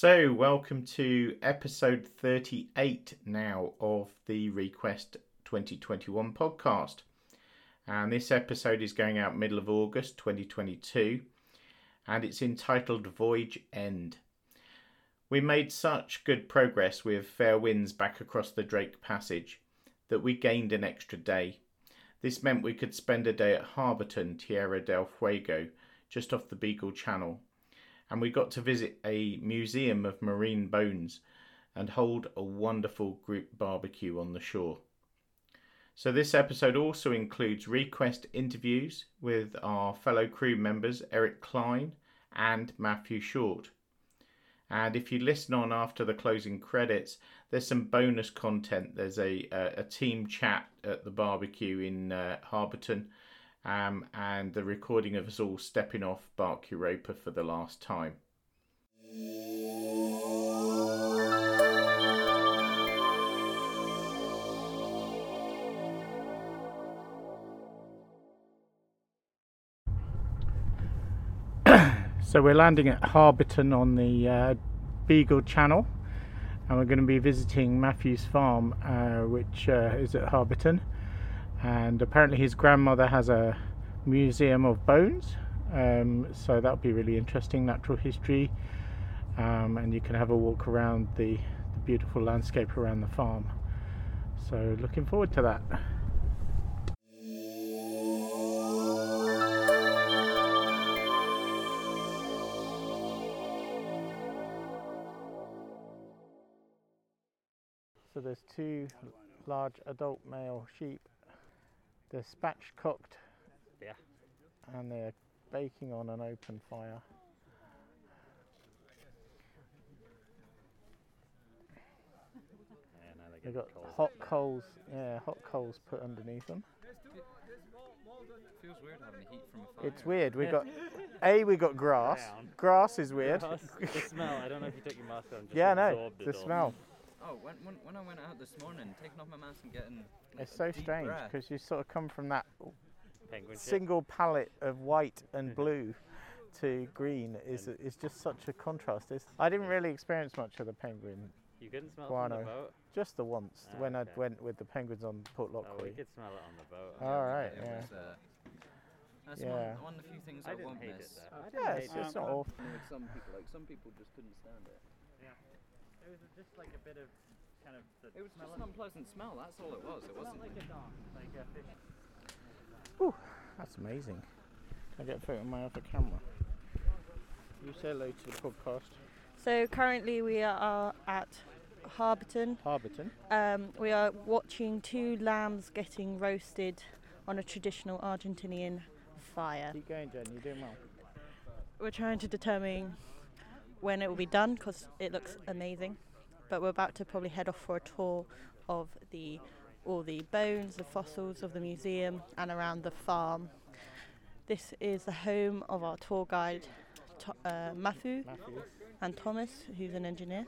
So, welcome to episode 38 now of the Request 2021 podcast. And this episode is going out middle of August 2022 and it's entitled Voyage End. We made such good progress with fair winds back across the Drake Passage that we gained an extra day. This meant we could spend a day at Harberton, Tierra del Fuego, just off the Beagle Channel and we got to visit a museum of marine bones and hold a wonderful group barbecue on the shore. So, this episode also includes request interviews with our fellow crew members Eric Klein and Matthew Short. And if you listen on after the closing credits, there's some bonus content. There's a, a, a team chat at the barbecue in uh, Harberton um, and the recording of us all stepping off Bark Europa for the last time. so we're landing at Harberton on the uh, Beagle Channel, and we're going to be visiting Matthew's farm, uh, which uh, is at Harberton and apparently his grandmother has a museum of bones. Um, so that'll be really interesting natural history. Um, and you can have a walk around the, the beautiful landscape around the farm. So looking forward to that. So there's two large adult male sheep they're spatchcocked. Yeah. And they're baking on an open fire. Yeah, now they They've got cold. hot coals, yeah, hot coals put underneath them. Feels weird having heat from a fire. It's weird. We got a we got grass. Brown. Grass is weird. Grass, the smell. I don't know if you took your mask on. Yeah, no, absorbed it the all. smell. Oh, when, when, when I went out this morning, taking off my mask and getting. like, It's a so deep strange because you sort of come from that Penguin shit. single palette of white and blue to green is is just such a contrast. It's, I didn't really experience much of the penguin, You couldn't smell guano. from the boat. just the once Ah, when I went with the penguins on Port Oh, we could smell it on the boat. All right, It yeah. was, uh, that's Yeah. one, one of the few things I I, didn't won't hate it miss. though. I didn't Yeah, hate it's, it. it's not awful. Some people, like some people just couldn't stand it. It was just like a bit of kind of the It was just an unpleasant smell. That's all it was. It wasn't. like a dog, like a fish. Ooh, that's amazing. Can I get a photo of my other camera? You say hello to the podcast. So currently we are at Harberton. Harberton. Um, we are watching two lambs getting roasted on a traditional Argentinian fire. Keep going, Jen. You're doing well. We're trying to determine when it will be done because it looks amazing. But we're about to probably head off for a tour of the all the bones, the fossils of the museum, and around the farm. This is the home of our tour guide, to, uh, Matthew, Matthew. and Thomas, who's an engineer.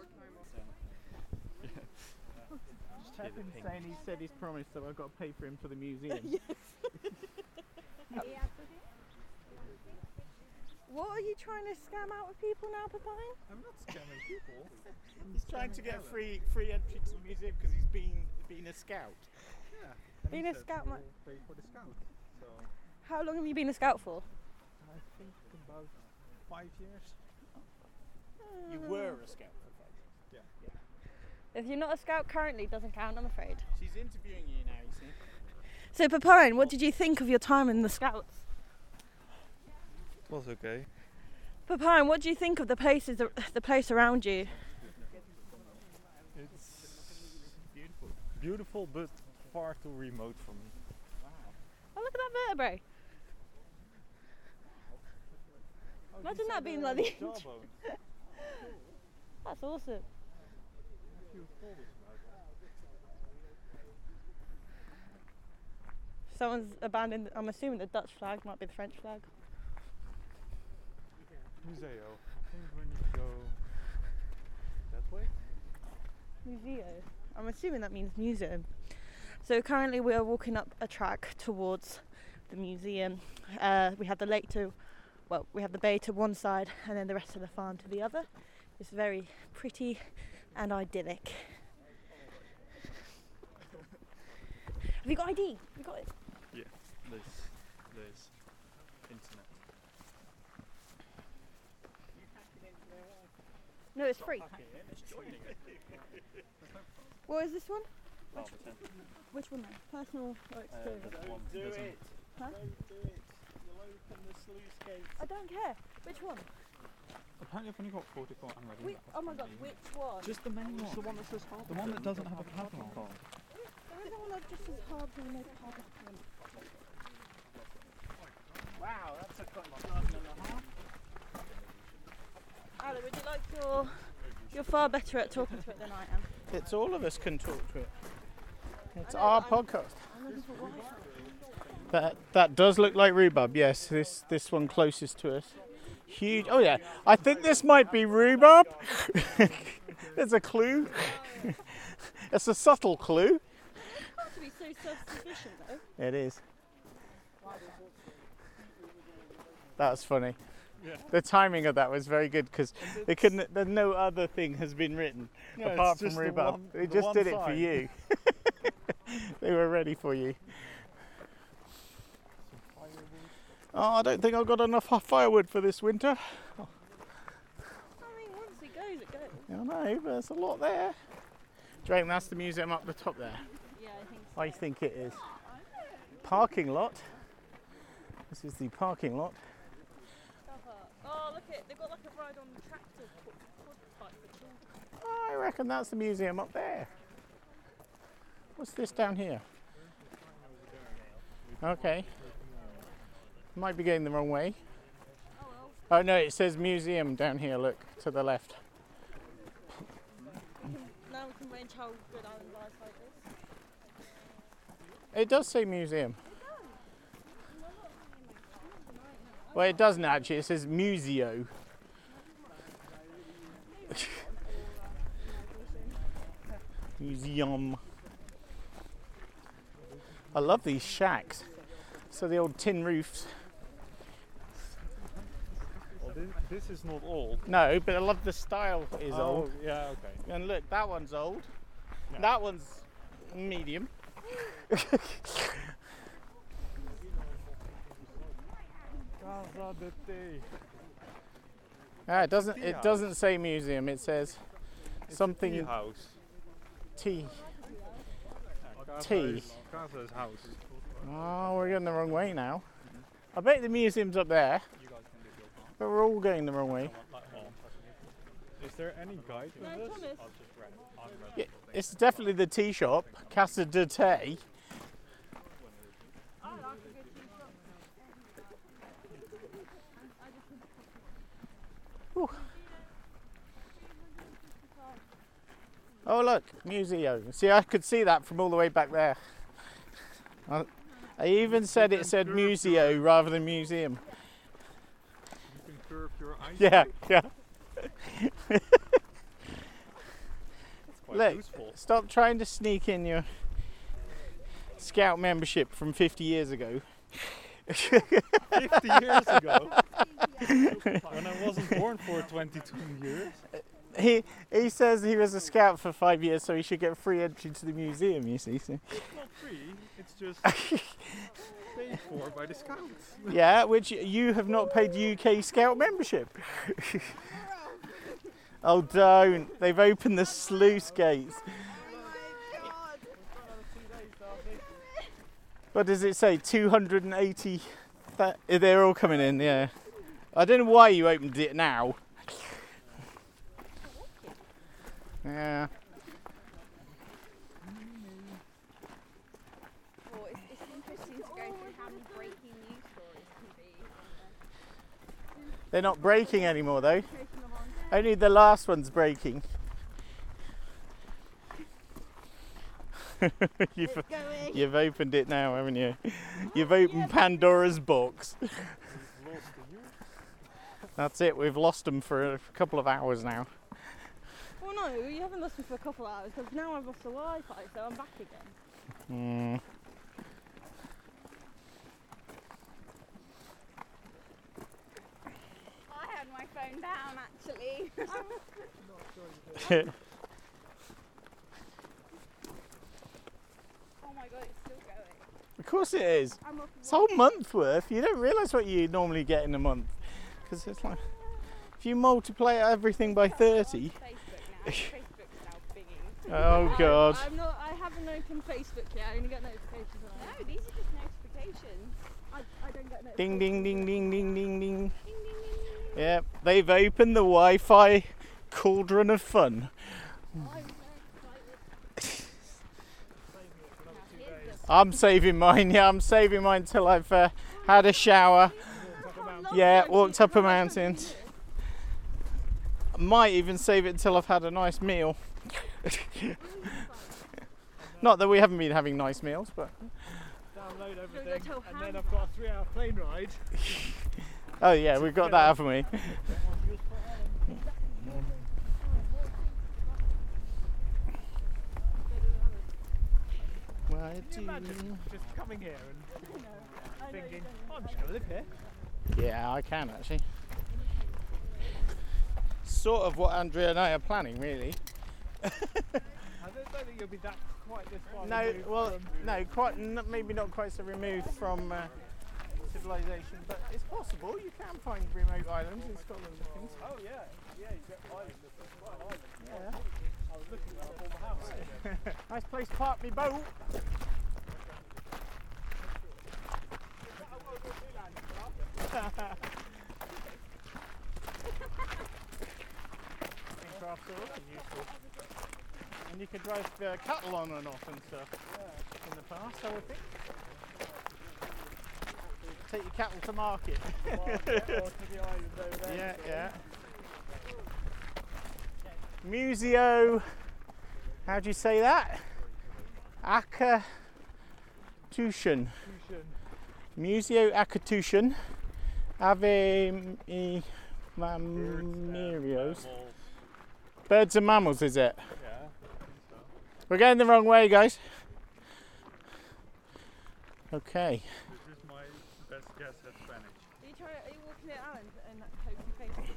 Just happened saying he said he's promised that I've got to pay for him for the museum. What are you trying to scam out of people now, Papine? I'm not scamming people. He's trying to get free free entry to the museum because he's been been a scout. Yeah. Being a scout, might ma- pay for the scout. So How long have you been a scout for? I think about five years. You mm. were a scout. For that. Yeah. If you're not a scout currently, doesn't count, I'm afraid. She's interviewing you now. You see. So, Papine, what did you think of your time in the scouts? It was okay. Papine, what do you think of the places, the place around you? It's beautiful. Beautiful, but far too remote for me. Oh, look at that vertebrae. Imagine that being like the. Jawbone. That's awesome. Someone's abandoned. I'm assuming the Dutch flag might be the French flag. Museo. I think when you go that way. Museo. I'm assuming that means museum. So currently we are walking up a track towards the museum. Uh, we have the lake to, well, we have the bay to one side and then the rest of the farm to the other. It's very pretty and idyllic. Have you got ID? Have you got it? Yeah, Liz. Liz. No, it's free. What is this one? Pretend. Which one then? Personal or Uh, experience? the one that doesn't- Huh? I don't care. Which one? Apparently I've only got 44 and ready. Which, oh my god, which one? Just the main one. the one that says The one that doesn't have a padlock on. There is one that just says hard to make hard one. Wow, that's a cut garden and a half. Ali, would you like your... You're far better at talking to it than I am. It's all of us can talk to it. It's our I'm- podcast. I'm looking for Wi-Fi. That that does look like rhubarb. Yes, this this one closest to us. Huge. Oh yeah, I think this might be rhubarb. There's a clue. it's a subtle clue. Not to be so self-sufficient though. It is. That's funny. Yeah. The timing of that was very good because they couldn't. No other thing has been written Yeah, apart from rhubarb. one- they the just did it for you. they were ready for you. Oh, I don't think I've got enough firewood for this winter. I mean, once it goes, it goes. I know, but there's a lot there. Drake, that's the museum up the top there? Yeah, I think so. I think it is. Parking lot. This is the parking lot. Look it. They've got like a ride on tractor quad, quad bike for children. I reckon that's the museum up there. What's this down here? Okay. Might be going the wrong way. Oh no, it says museum down here, look, to the left. Now we can range how good Island eyesight is. It does say museum. Well, it doesn't actually, it says museo. Museum. I love these shacks. So the old tin roofs. Well, this, this is not old. No, but I love the style is oh, old. Yeah, okay. And look, that one's old. Yeah. That one's medium. Casa de Té. Ah, it doesn't. Tea It house. doesn't say museum. It says It's a something tea house. tea. Casa Tea. is- house. Oh, we're going the wrong way now. I bet the museum's up there, but we're all going the wrong way. Is there any guide for No. Yeah, it's definitely the tea shop, Casa de Té. Whew. Oh look, museum. See, I could see that from all the way back there. I, I even said it said museo rather than museum. You can curve your eyes. Yeah, yeah. Look. useful. Stop trying to sneak in your scout membership from 50 years ago. 50 years ago. when I wasn't born for 22 years. He he says he was a scout for five years, so he should get free entry to the museum. You see, so. It's not free, it's just paid for by the scouts. yeah, which you have not paid UK Scout membership. oh, don't! They've opened the sluice gates. What does it say? 280. Th- eh, they're all coming in. Yeah. I don't know why you opened it now. Yeah. Well, it's, it's interesting to go through how many breaking news stories can be. They're not breaking anymore though. Only the last one's breaking. you've, Going. you've opened it now, haven't you? You've opened Pandora's box. Lost a year. That's it. We've lost them for a couple of hours now. Well, no, you haven't lost them for a couple of hours because now I've lost the Wi-Fi, so I'm back again. Mm. I had my phone down actually. Oh my god, it's still going. Of course it is. It's a whole month worth. You don't realise what you normally get in a month. Because it's like, if you multiply everything by 30. Facebook now. Facebook's now binging. Oh god. I'm not. I haven't opened Facebook yet. I only get notifications. No, these are just notifications. I, I don't get notifications. Ding ding ding ding ding ding ding. Ding, ding, ding, ding. Yep, they've opened the Wi Fi cauldron of fun. I'm very excited. Now, here's the I'm saving mine, yeah, I'm saving mine till I've uh, had a shower. Yeah, walked up a mountain. Might even save it until I've had a nice meal. Not that we haven't been having nice meals, but. Download everything, and then I've got a three-hour plane ride. Oh, yeah, we've got that, haven't we? Why Can do you imagine just coming here and thinking, oh, I'm just going to live here? Yeah, I can actually. Sort of what Andrea and I are planning, really. I don't, don't think you'll be that quite this far. No, removed well, from- no, quite n- maybe not quite so removed from uh, civilization, but it's possible. You can find remote islands in Scotland. and things. Oh yeah, yeah, you get island. It's quite an island. Yeah. I was looking when I bought my house. Nice place to park me boat. Craft are also useful. And you could drive uh, cattle on and off and stuff in the past, I would think. Take your cattle to market. or to the island over there. yeah, yeah. Museo, how do you say that? Tuition. Museo Acatushún. Ave e. Birds and mammals, is it? Yeah. We're going the wrong way, guys. Okay. This is my best guess at Spanish. Are you, trying, are you walking it out and, and hoping he pays for you?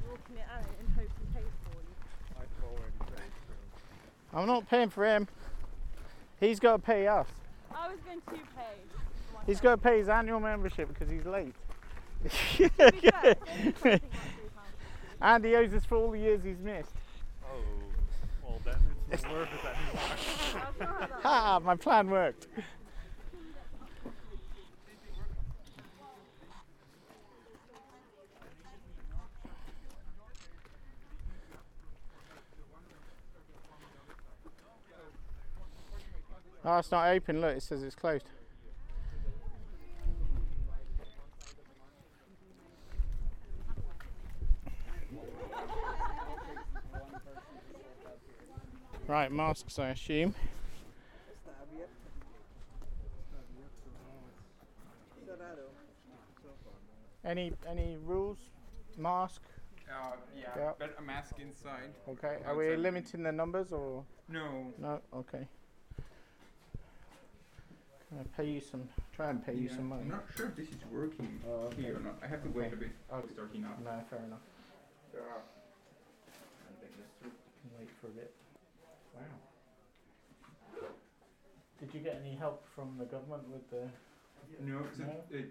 You're walking it out and hoping he pays for you. I've already paid for I'm not paying for him. He's got to pay us. I was going to pay. for He's myself. got to pay his annual membership because he's late. To fair, it's only something like and he owes us for all the years he's missed. Oh, well then it's not worth it anymore. That's not how that Ha! My plan worked. Oh, it's not open. Look, it says it's closed. Right, masks, I assume. Any any rules? Mask. Uh, yeah, Yeah. but a mask inside. Okay. Are we limiting the numbers or No. no? Okay. Can I pay you some? Try and pay you some money. I'm not sure if this is working Oh, okay. here or not. I have to wait a bit. Oh, It's starting up. No, fair enough. Are. I'll take this through. Wait for a bit. Wow. Did you get any help from the government with the? No, so No? uh, uh,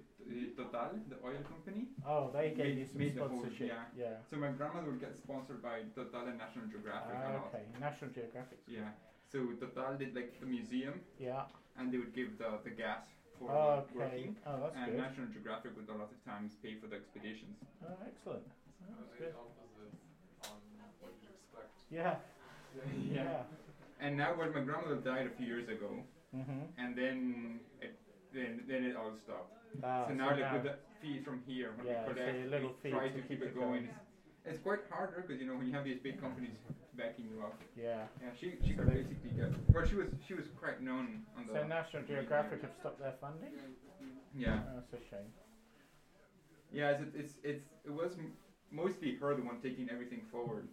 Total, the oil company. Oh, they gave Made- you some made the whole- sponsorship. yeah. Yeah. So my grandmother would get sponsored by Total and National Geographic Ah, okay. National Geographic. Yeah. So Total did like the museum, Yeah. And they would give the, the gas for okay. working. Oh, that's and good. National Geographic would a lot of times pay for the expeditions. Oh, excellent. That's good. Yeah. Yeah. And now, when my grandmother died a few years ago, Mhm. and then it, then then it all stopped. Ah, so now, like with the fee from here, when Yeah, we so collect, your little we fee try to to, keep keep it it going. going. It's, it's quite harder because you know when you have these big companies backing you up. Yeah. Yeah, she she So could basically get. Well, she was she was quite known on the. So National Geographic have stopped their funding. Yeah, Oh, that's a shame. yeah. It's it's, it's it was m- mostly her the one taking everything forward,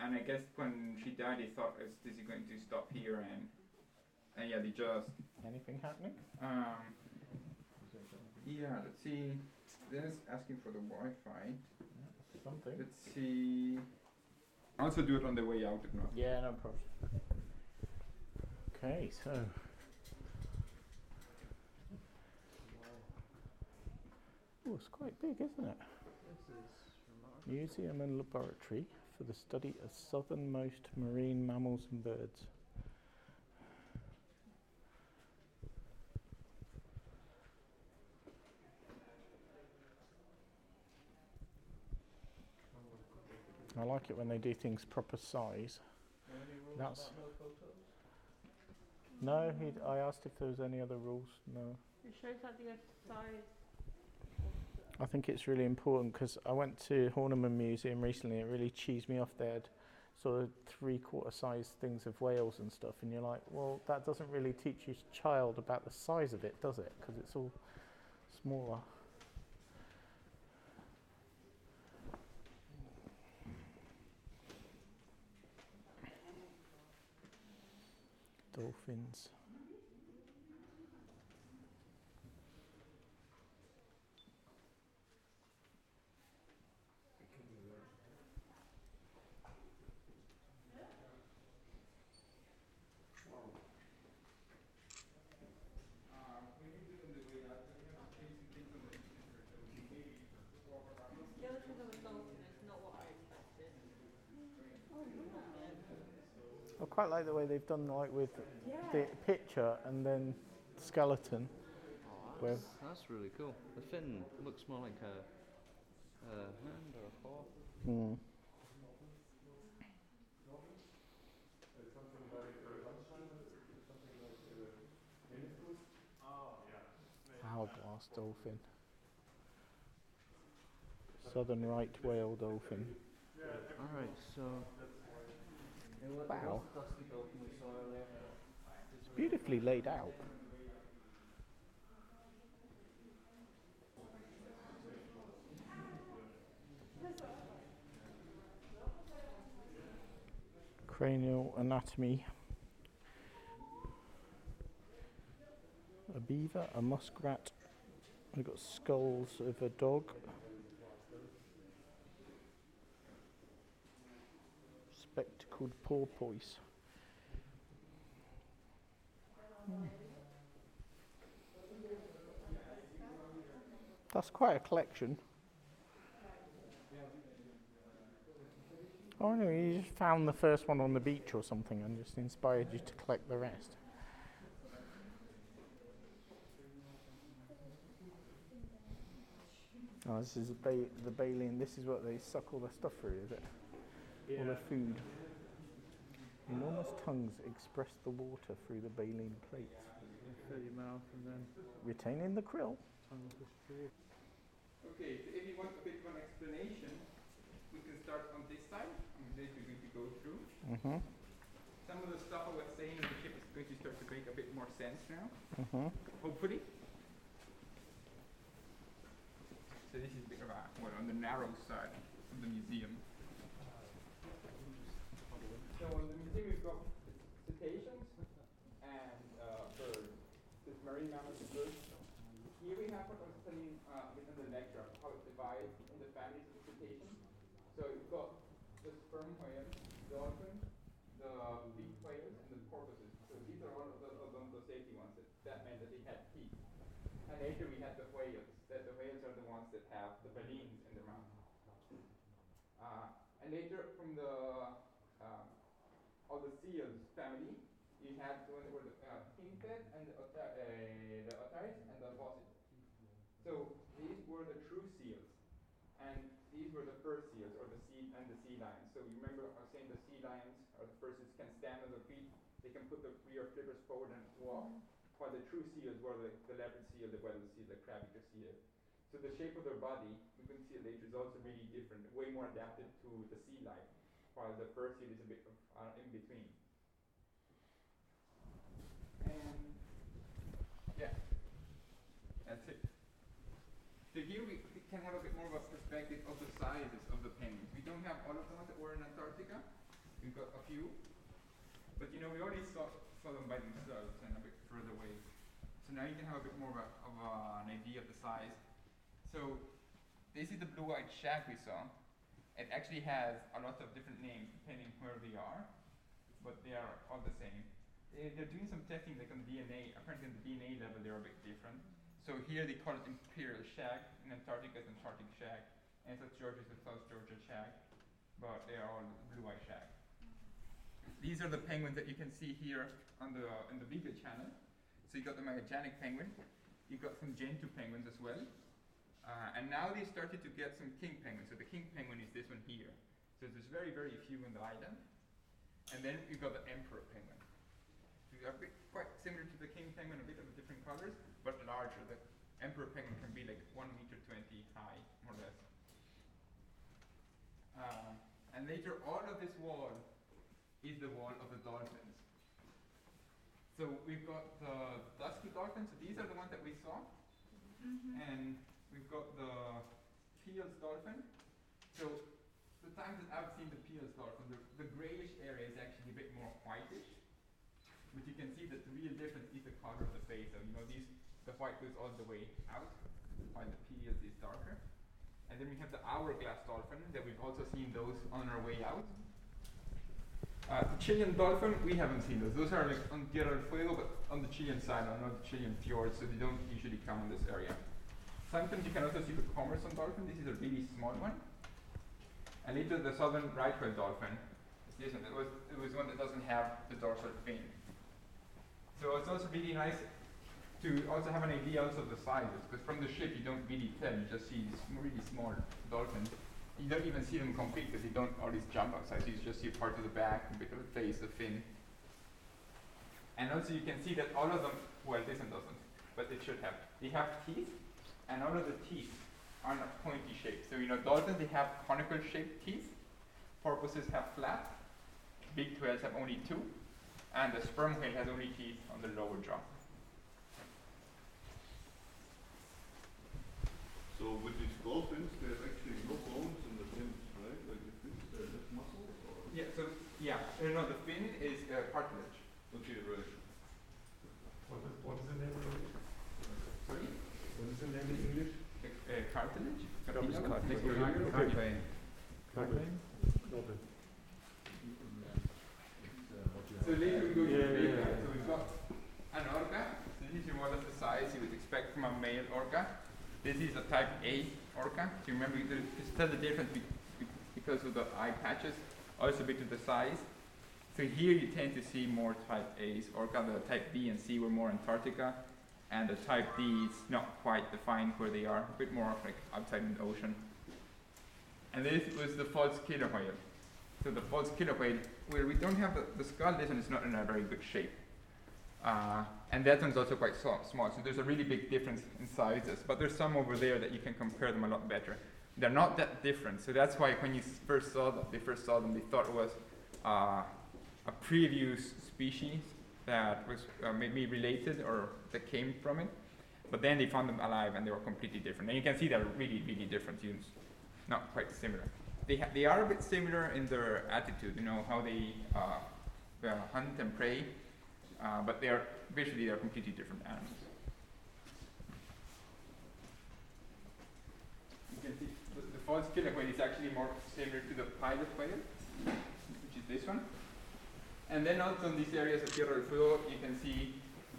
and I guess when she died, they thought is this is going to stop here and. And yeah, they just Anything happening? Um, yeah, let's see. This asking for the Wi-Fi. Something. Let's see. Also do it on the way out if not. Yeah, no problem. Okay, so. Oh, it's quite big, isn't it? Museum and laboratory for the study of southernmost marine mammals and birds. I like it when they do things proper size. That's no. He, I asked if there was any other rules. No. It shows that the size. I think it's really important because I went to Horniman Museum recently. It really cheesed me off. They had sort of three-quarter size things of whales and stuff, and you're like, well, that doesn't really teach your child about the size of it, does it? Because it's all smaller. Dolphins. I quite like the way they've done like with the picture and then skeleton. Oh, that's, that's really cool. The fin looks more like a, a hand or a paw. Hmm. Hourglass dolphin. Southern right whale dolphin. Alright, so. Wow. It's beautifully laid out. Cranial anatomy. A beaver, a muskrat. We've got skulls of a dog. Spectacled porpoise. Hmm. That's quite a collection. Oh no, you just found the first one on the beach or something and just inspired you to collect the rest. Oh, this is ba- the baleen. This is what they suck all their stuff through, is it? All their food. Enormous tongues express the water through the baleen plates, Fill your mouth and then retaining the krill. tongue goes through. Okay, so if you want a bit of an explanation, we can start on this side. I'm just going to go through. Mm-hmm. Some of the stuff I was saying on the ship is going to start to make a bit more sense now, Mm-hmm. hopefully. So this is a bit of a, well, on the narrow side of the museum. So in the museum we've got cetaceans and uh, birds, this marine mammals and birds. Here we have what I was telling you uh, a bit in the lecture, how it divides in the families of cetaceans. So you've got the sperm whale, dolphin, the beaked whales, and the porpoises. So these are all of the, of the, the safety ones. That, that meant that they had teeth. And later we had the whales. That the whales are the ones that have the baleen in their mouth. Uh, and later from the um, of the seals family, you had the one that were the uh, and the, ota- uh, the otaries and the bosses. So these were the true seals, and these were the fur seals or the sea and the sea lions. So you remember I was saying the sea lions or the fur seals can stand on their feet, they can put their rear flippers forward and walk, while the true seals were the, the leopard seal, the whale seal, the crab-eater seal. So the shape of their body, see it later, is also really different, way more adapted to the sea life, while the fur seal is a bit of, uh, in between. And yeah, that's it. So here we can have a bit more of a perspective of the sizes of the penguins. We don't have all of them that were in Antarctica. We've got a few. But you know, we already saw, saw them by themselves and a bit further away. So now you can have a bit more of, a, of a- an idea of the size. So this is the blue-eyed shag we saw. it actually has a lot of different names depending where they are, but they are all the same. They- They're doing some testing like on DNA. Apparently, on the DNA level, they're a bit different. So here they call it imperial shag. In Antarctica, it's Antarctic shag. And South Georgia is the South Georgia shag. But they are all blue-eye shag. These are the penguins that you can see here on the in the Beagle Channel. So you got the Magallanes penguin. You got some Gentoo penguins as well. Uh, and now they started to get some king penguins. So the king penguin is this one here. So there's very, very few on the island. And then you've got the emperor penguin. So are a bit quite similar to the king penguin, a bit of different colors, but larger. The emperor penguin can be like one meter twenty high, more or less. Uh, and later, all of this wall is the wall of the dolphins. So we've got the dusky dolphins. So these are the ones that we saw, and we've got the Peel's dolphin. So the times that I've seen the Peel's dolphin, the, the grayish area is actually a bit more whitish. But you can see that the real difference is the color of the face. So you know these, the white goes all the way out, while the Peel's is darker. And then we have the hourglass dolphin that we've also seen those on our way out. Uh, the Chilean dolphin, we haven't seen those. Those are like on Tierra del Fuego, but on the Chilean side, on the Chilean fjords, so they don't usually come in this area. Sometimes you can also see the Commerson dolphin. This is a really small one. And later the southern right whale dolphin. is This one. It was it was one that doesn't have the dorsal fin. So it's also really nice to also have an idea also of the sizes, because from the ship you don't really tell. You just see these really small dolphins. You don't even see them complete because they don't always jump outside. You just see part of the back, a bit of the face, the fin. And also you can see that all of them, well this one doesn't, but it should have. They have teeth, and all of the teeth are not pointy shaped. So you know dolphins they have conical shaped teeth. Porpoises have flat. Big whales have only two, and the sperm whale has only teeth on the lower jaw. So with these dolphins, there's actually no bones in the fins, right? Like the fins, they're just muscle or? Yeah. So yeah, uh, no, the fin is uh, cartilage. Okay, right. What is, what is the name in English? Sorry. What is the name in English? Uh, uh, cartilage. So later we go to Yeah, the yeah, So we've got an orca. So this is more or less the size you would expect from a male orca. This is a type A orca. So you remember, you could just tell the difference be- be- because of the eye patches, also because of the size. So here you tend to see more type A's. Orca, the type B and C were more Antarctica, and the type D is not quite defined where they are, a bit more like outside in the ocean. And this was the false killer whale. So the false killer whale, where we don't have the, the skull, this one is not in a very good shape. Uh, and that one's also quite so, small, so there's a really big difference in sizes. But there's some over there that you can compare them a lot better. They're not that different, so that's why when you first saw them, they first saw them, they thought it was uh, a previous species that was uh, maybe related or that came from it. But then they found them alive and they were completely different. And you can see they're really, really different. You not quite similar. They, ha- they are a bit similar in their attitude, you know, how they uh, hunt and prey, uh, but they are visually they're completely different animals. You can see the, false killer whale is actually more similar to the pilot whale, which is this one. And then also in these areas of Tierra del Fuego, you can see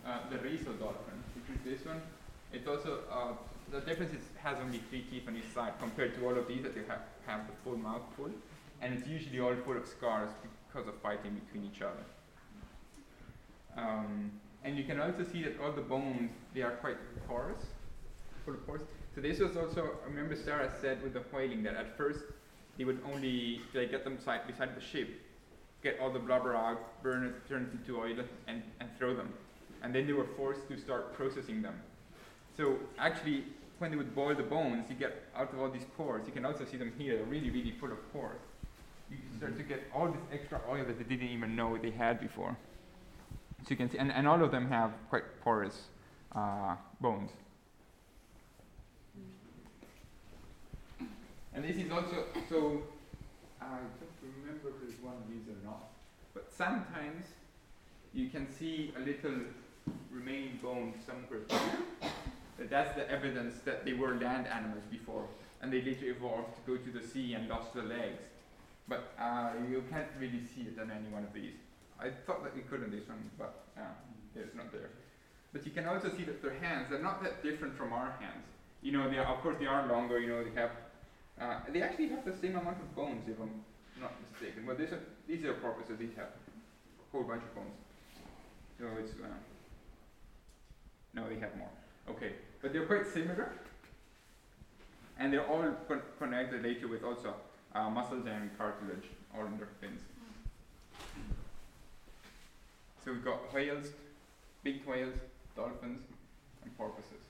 uh, the Risso dolphin, which is this one. It's also, uh, the difference is has only three teeth on each side compared to all of these that you have, have the full mouth full. And it's usually all full of scars because of fighting between each other. Um, and you can also see that all the bones, they are quite porous, full of pores. So this was also, remember Sarah said with the whaling that at first they would only, they get them side, beside the ship, get all the blubber out, burn it, turn it into oil, and, and throw them. And then they were forced to start processing them. So actually, when they would boil the bones, you get out of all these pores. You can also see them here, really, really full of pores. You start to get all this extra oil that they didn't even know they had before. So you can see, and, and all of them have quite porous uh, bones. And this is also, so I don't remember if there's one of these or not, but sometimes you can see a little remaining bone somewhere that's the evidence that they were land animals before. and they later evolved to go to the sea and lost their legs. But uh, you can't really see it on any one of these. I thought that we could on this one, but uh, it's not there. But you can also see that their hands are not that different from our hands. You know, they are, of course they are longer. You know, they have uh, they actually have the same amount of bones, if I'm not mistaken. But these are these are porpoises. These have a whole bunch of bones. So it's uh, no, they have more. Okay, but they're quite similar, and they're all con- connected later with also uh, muscles and cartilage in their fins. So we've got whales, big whales, dolphins, and porpoises.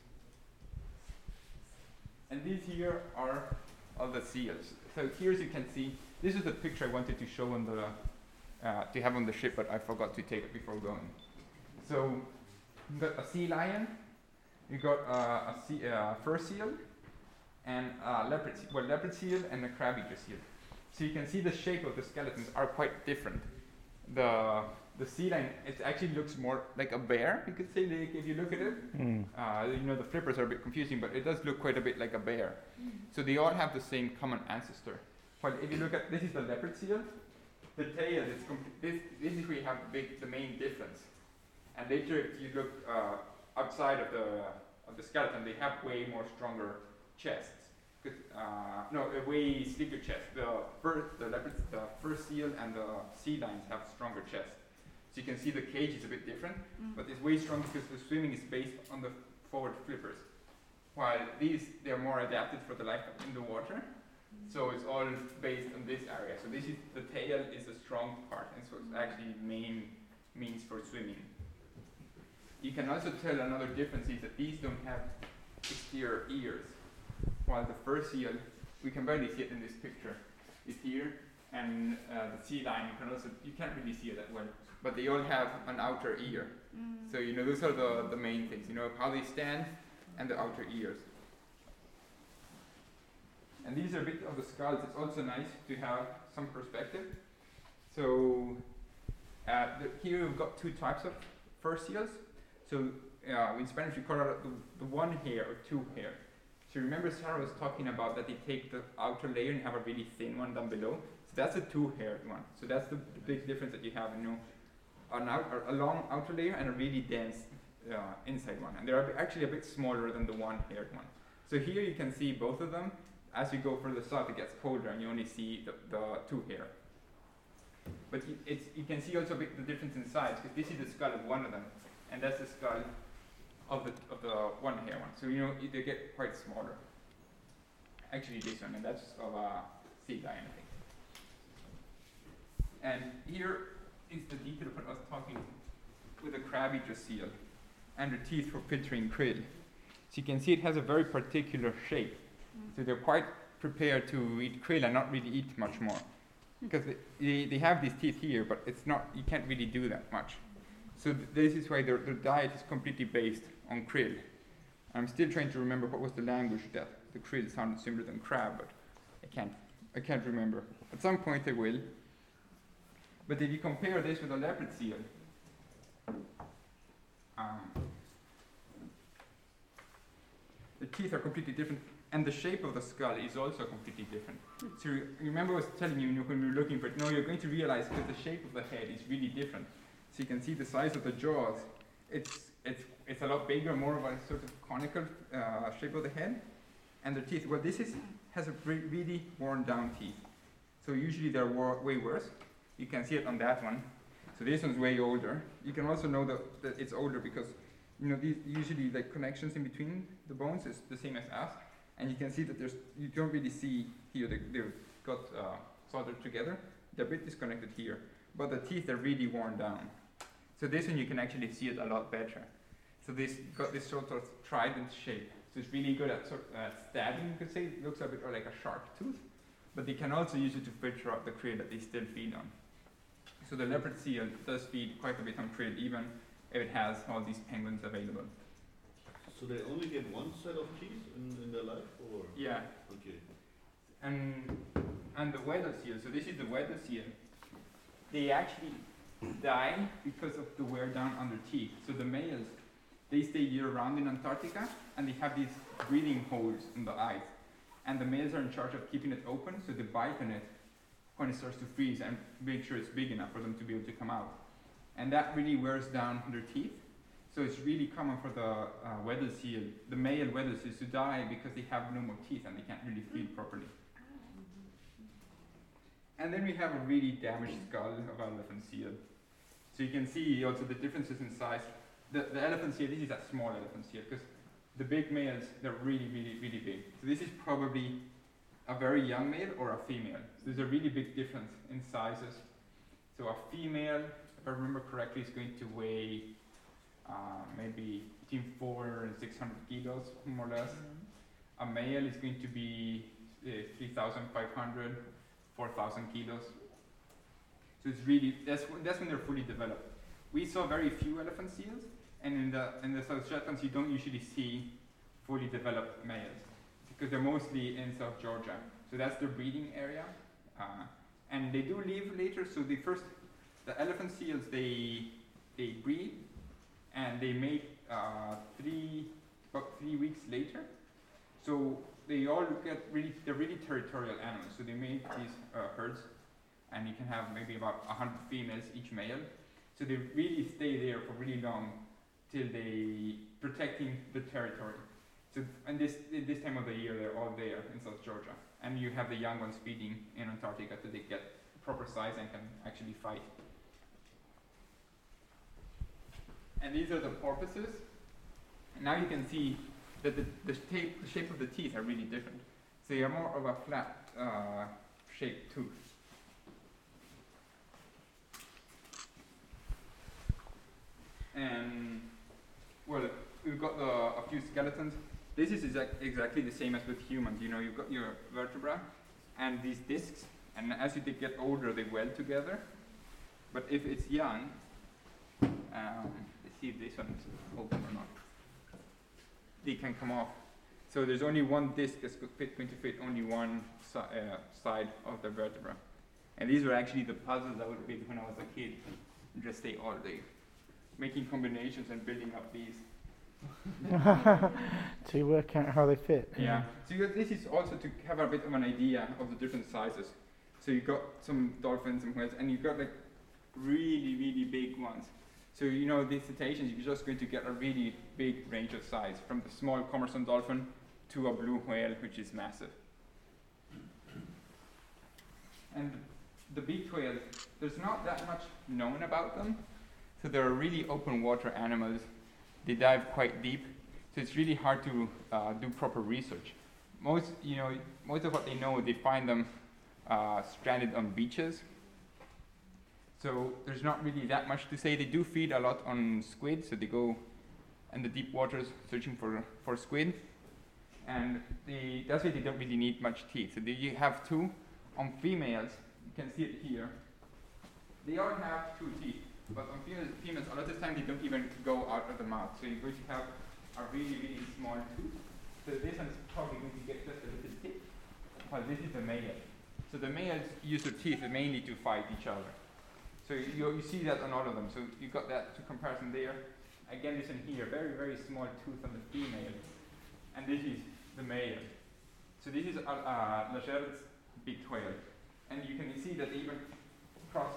And these here are all the seals. So here, as you can see, this is the picture I wanted to show on the uh, to have on the ship, but I forgot to take it before going. So you've got a sea lion, you got uh, a sea, uh, fur seal, and a leopard seal, well, leopard seal and a crab eater seal. So you can see the shape of the skeletons are quite different. The the sea lion it actually looks more like a bear. You could say like if you look at it. Mm. Uh, you know the flippers are a bit confusing, but it does look quite a bit like a bear. So they all have the same common ancestor. While if you look at this is the leopard seal, the tail is com- this this is where you have the big the main difference. And later if you look uh, outside of the of the skeleton, they have way more stronger chests. Uh, no, a way sleeker chest. The first, the leopards, the fur seal, and the sea lions have stronger chests. So you can see the cage is a bit different, mm. but it's way stronger because the swimming is based on the forward flippers. While these, they're more adapted for the life in the water. So it's all based on this area. So this is the tail is a strong part, and so it's mm. actually main means for swimming. You can also tell another difference is that these don't have exterior ears, while the fur seal, we can barely see it in this picture, is here, and uh, the sea lion you can also you can't really see it that well, but they all have an outer ear. So you know those are the the main things. You know how they stand and the outer ears. And these are a bit of the skulls. It's also nice to have some perspective. So uh, the, here we've got two types of fur seals. So uh, in Spanish we call it the, the one hair or two hair. So remember Sarah was talking about that they take the outer layer and have a really thin one down below. So that's a two-haired one. So that's the, the big difference that you have. You know, an out, a long outer layer and a really dense uh, inside one. And they're actually a bit smaller than the one-haired one. So here you can see both of them. As you go further south, it gets colder, and you only see the, the two hair. But you, you can see also the difference in size, because this is the skull of one of them, and that's the skull of the of the one hair one. So you know they get quite smaller. Actually, this one, and that's of a sea lion, I think. And here is the detail of what I was talking with the crab eater seal, and the teeth for filtering krill. So you can see it has a very particular shape. So they're quite prepared to eat krill and not really eat much more. Hmm. Because they, they, they have these teeth here, but it's not, you can't really do that much. So th- this is why their, their diet is completely based on krill. I'm still trying to remember what was the language that the krill sounded similar than crab, but I can't, I can't remember. At some point I will. But if you compare this with a leopard seal, um, the teeth are completely different, and the shape of the skull is also completely different. So you remember I was telling you, you when we were looking for it, no, you're going to realize that the shape of the head is really different. So you can see the size of the jaws. It's it's it's a lot bigger, more of a sort of conical uh, shape of the head, and the teeth. Well, this is has a really worn down teeth. So usually they're way worse. You can see it on that one. So this one's way older. You can also know that, that it's older because you know these usually the connections in between the bones is the same as us, and you can see that there's you don't really see here they, they've got uh, soldered together. They're a bit disconnected here, but the teeth are really worn down. So this one you can actually see it a lot better. So this got this sort of trident shape. So it's really good at sort uh, stabbing. You could say it looks a bit like a sharp tooth, but they can also use it to filter out the krill that they still feed on. So the leopard seal does feed quite a bit on krill, even if it has all these penguins available. So they only get one set of teeth in, in their life, or? Yeah. Okay. And and the Weddell seal. So this is the Weddell seal. They actually die because of the wear down on their teeth. So the males, they stay year round in Antarctica, and they have these breathing holes in the eyes. and the males are in charge of keeping it open, so they bite on it when it starts to freeze and make sure it's big enough for them to be able to come out. And that really wears down their teeth. So it's really common for the uh, Weddell seal, the male Weddell seals, to die because they have no more teeth and they can't really feed properly. And then we have a really damaged skull of an elephant seal. So you can see also the differences in size. The, the elephant seal, this is a small elephant here, because the big males, they're really, really, really big. So this is probably a very young male or a female. So there's a really big difference in sizes. So a female, if I remember correctly, is going to weigh uh, maybe between 400 and 600 kilos, more or less. A male is going to be uh, 3,500, 4,000 kilos. So it's really, that's, that's when they're fully developed. We saw very few elephant seals, and in the, in the South Shetlands, you don't usually see fully developed males because they're mostly in South Georgia. So that's their breeding area. Uh, and they do leave later, so the first, the elephant seals, they, they breed and they mate uh, three, about three weeks later. So they all get really, they're really territorial animals. So they make these uh, herds and you can have maybe about 100 females, each male. So they really stay there for really long till they protecting the territory. So and this this time of the year they're all there in South Georgia, and you have the young ones feeding in Antarctica till they get proper size and can actually fight. And these are the porpoises. And now you can see that the, the, shape, the shape of the teeth are really different. So you have more of a flat uh, shaped tooth. And well, we've got the, a few skeletons. This is exact, exactly the same as with humans. You know, you've got your vertebra and these discs, and as you get older, they weld together. But if it's young, um, let's see if this one is open or not. They can come off. So there's only one disc that's going to fit only one si- uh, side of the vertebra. And these were actually the puzzles I would build when I was a kid. Just stay all day, making combinations and building up these. to work out how they fit. Yeah. So you got, this is also to have a bit of an idea of the different sizes. So you got some dolphins and whales, and you got like really, really big ones. So you know these cetaceans, you're just going to get a really big range of size, from the small Commerson dolphin to a blue whale, which is massive. And the beaked whales, there's not that much known about them. So they're really open water animals. They dive quite deep, so it's really hard to uh, do proper research. Most, you know, most of what they know, they find them uh, stranded on beaches. So there's not really that much to say. They do feed a lot on squid, so they go in the deep waters searching for, for squid. And they, that's why they don't really need much teeth. So they have two. On females, you can see it here. They all have two teeth, but on females, a lot of the time they don't even go out of the mouth. So you're going to have a really, really small tooth. So this one's probably going to get just a little tip, while this is the male. So the males use their teeth mainly to fight each other. So you, you see that on all of them. So you got that to comparison there. Again, this in here, very, very small tooth on the female. And this is the male. So this is uh, uh, big whale. And you can see that they even cross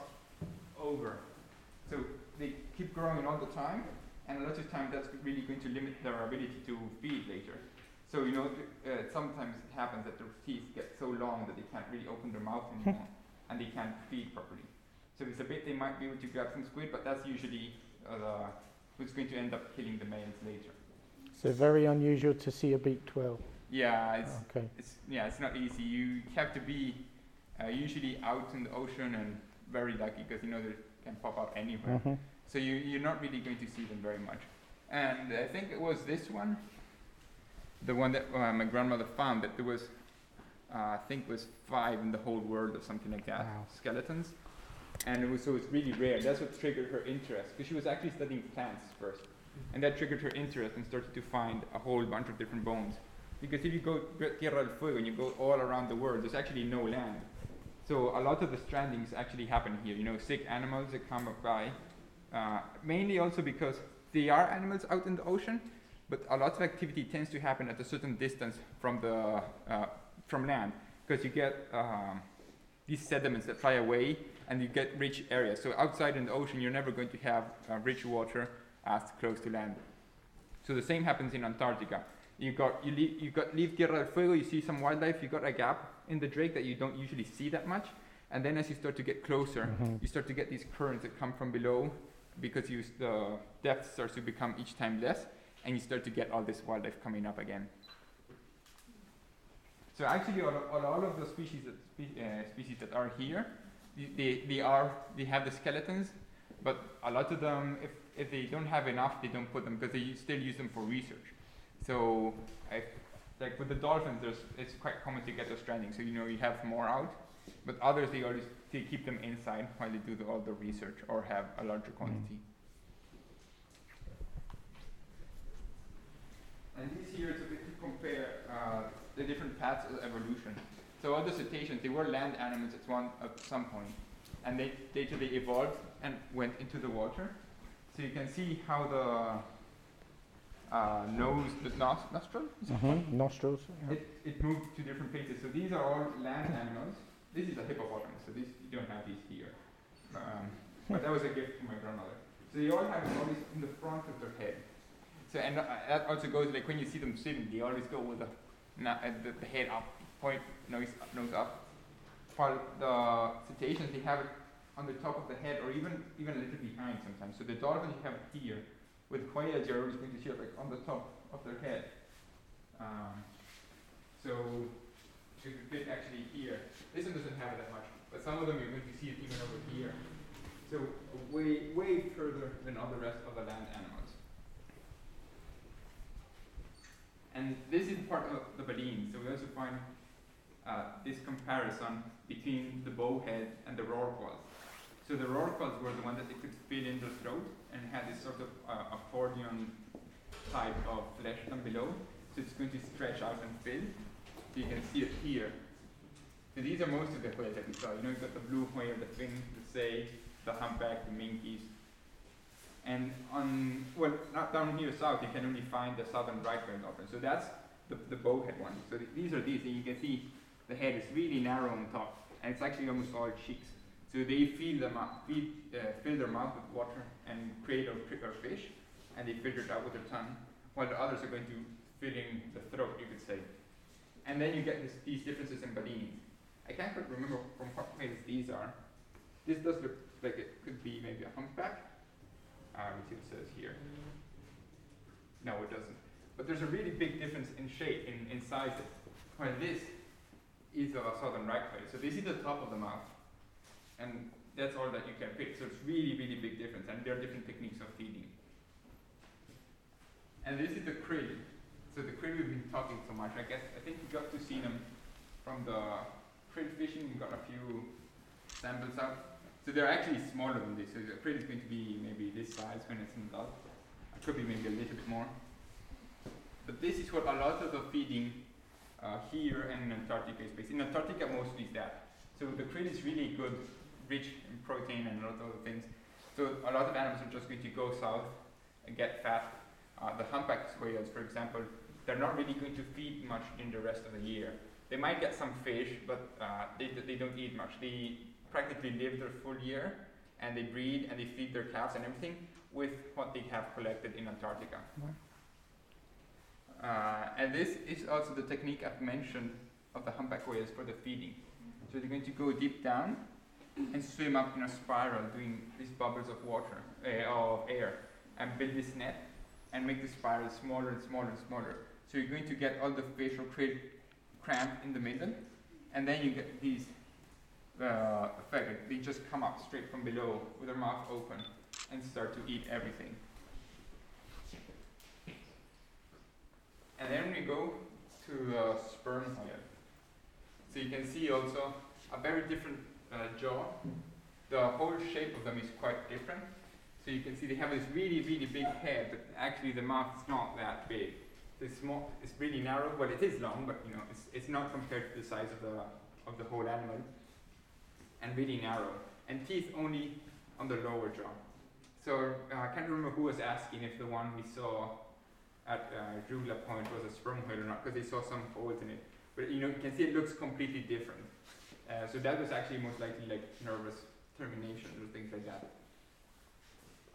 over. So they keep growing all the time, and a lot of time that's really going to limit their ability to feed later. So you know, uh, sometimes it happens that their teeth get so long that they can't really open their mouth anymore, and they can't feed properly. So it's a bit they might be able to grab some squid, but that's usually uh, who's going to end up killing the males later. So very unusual to see a beaked whale. Yeah, it's Okay. it's yeah, it's not easy. You have to be uh, usually out in the ocean and very lucky because you know they can pop up anywhere. Mhm. So you you're not really going to see them very much. And I think it was this one, the one that uh, my grandmother found that there was, uh, I think was five in the whole world or something like that Wow. skeletons. And it was so it's really rare. That's what triggered her interest because she was actually studying plants first, and that triggered her interest and started to find a whole bunch of different bones. Because if you go Tierra del Fuego and you go all around the world, there's actually no land. So a lot of the strandings actually happen here. You know, sick animals that come by, uh, mainly also because they are animals out in the ocean, but a lot of activity tends to happen at a certain distance from the uh, from land because you get um, these sediments that fly away and you get rich areas. So outside in the ocean, you're never going to have uh, rich water as close to land. So the same happens in Antarctica. You got you, leave, you got leave Tierra del Fuego. You see some wildlife. You got a gap in the Drake that you don't usually see that much. And then as you start to get closer, Mhm. you start to get these currents that come from below because you, the depth starts to become each time less, and you start to get all this wildlife coming up again. So actually, all, all, all of the species that spe- uh, species that are here, they, they, are they have the skeletons, but a lot of them, if, if they don't have enough, they don't put them because they still use them for research. So, I, like with the dolphins, there's, it's quite common to get a stranding. So you know you have more out, but others they always they keep them inside while they do the, all the research or have a larger quantity. And this here is a bit to compare uh, the different paths of evolution. So all the cetaceans, they were land animals at one at some point, and they later they evolved and went into the water. So you can see how the uh, nose, the nos- nostril, is it called? Mhm, Nostrils. yeah. it, it moved to different places. So these are all land animals. This is a hippopotamus, so this you don't have these here. Um, but that was a gift from my grandmother. So they all have it always in the front of their head. So and uh, that also goes like when you see them sitting, they always go with the, na- uh, the, the head up, point nose nose up. While the cetaceans they have it on the top of the head or even even a little behind sometimes. So the dolphins you have it here. With always going to it like on the top of their head. Um, so you fit actually here, this one doesn't have it that much, but some of them you're going to see it even over here. So way way further than all the rest of the land animals. And this is part of the baleen. So we also find uh, this comparison between the bowhead and the rorquals. So the rorquals were the one that they could fill in the throat and had this sort of uh, accordion type of flesh down below. So it's going to stretch out and fill. So you can see it here. So these are most of the whales that we saw. You know, you've got the blue whale, the fin, the sei, the humpback, the minkies. And on, well, not down here south, you can only find the southern right whale dolphin. So that's the, the bowhead one. So th- these are these, and you can see the head is really narrow on top, and it's actually almost all cheeks. So they fill them up, feed, uh, fill their mouth with water and create or, cri- or fish, and they filter it out with their tongue, while the others are going to fill in the throat, you could say. And then you get this, these differences in baleen. I can't quite remember from what whales these are. This does look like it could be maybe a humpback. Uh, let's see what it says here. No, it doesn't. But there's a really big difference in shape, in, in sizes. While this is of a southern right whale. So this is the top of the mouth. And that's all that you can pick. So it's really, really big difference. And there are different techniques of feeding. And this is the krill. So the krill we've been talking so much. I guess I think we got to see them from the krill fishing. We got a few samples out. So they're actually smaller than this. So the krill is going to be maybe this size when it's an adult. It could be maybe a little bit more. But this is what a lot of the feeding uh, here in Antarctica is based. In Antarctica, mostly is that. So the krill is really good, rich in protein and a lot of other things. So a lot of animals are just going to go south and get fat. Uh, the humpback whales, for example, they're not really going to feed much in the rest of the year. They might get some fish, but uh, they, they don't eat much. They practically live their full year, and they breed and they feed their calves and everything with what they have collected in Antarctica. Uh, and this is also the technique I've mentioned of the humpback whales for the feeding. So they're going to go deep down and swim up in a spiral, doing these bubbles of water, uh, of air, and build this net and make the spiral smaller and smaller and smaller. So you're going to get all the fish or krill in the middle, and then you get these uh, effect. They just come up straight from below with their mouth open and start to eat everything. And then we go to uh, sperm here. So you can see also a very different jaw. The whole shape of them is quite different. So you can see they have this really, really big head, but actually the mouth is not that big. It's small, it's really narrow. Well, it is long, but you know, it's, it's not compared to the size of the of the whole animal. And really narrow, and teeth only on the lower jaw. So uh, I can't remember who was asking if the one we saw at uh, Jougla Point was a sperm whale or not, because they saw some holes in it. but you know you can see it looks completely different. Uh, so that was actually most likely like nervous termination or things like that.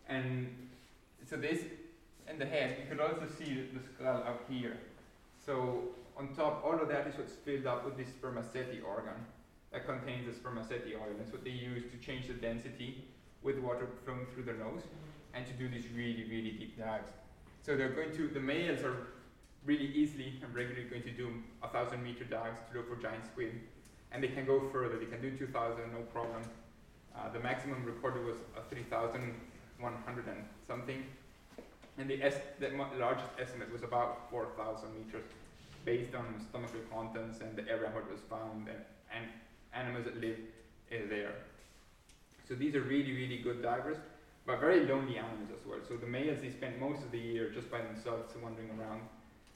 And so this in the head, you could also see the, skull up here. So on top, all of that is what's filled up with this spermaceti organ that contains the spermaceti oil. That's what they use to change the density with water flowing through their nose and to do these really, really deep dives. So they're going to, the males are really easily and regularly going to do a thousand meter dives to look for giant squid. And they can go further, they can do 2,000, no problem. Uh, the maximum recorded was uh, 3,100 and something. And the, est- the largest estimate was about 4,000 meters based on stomachal contents and the area where it was found and, and animals that live uh, there. So these are really, really good divers, but very lonely animals as well. So the males, they spend most of the year just by themselves wandering around.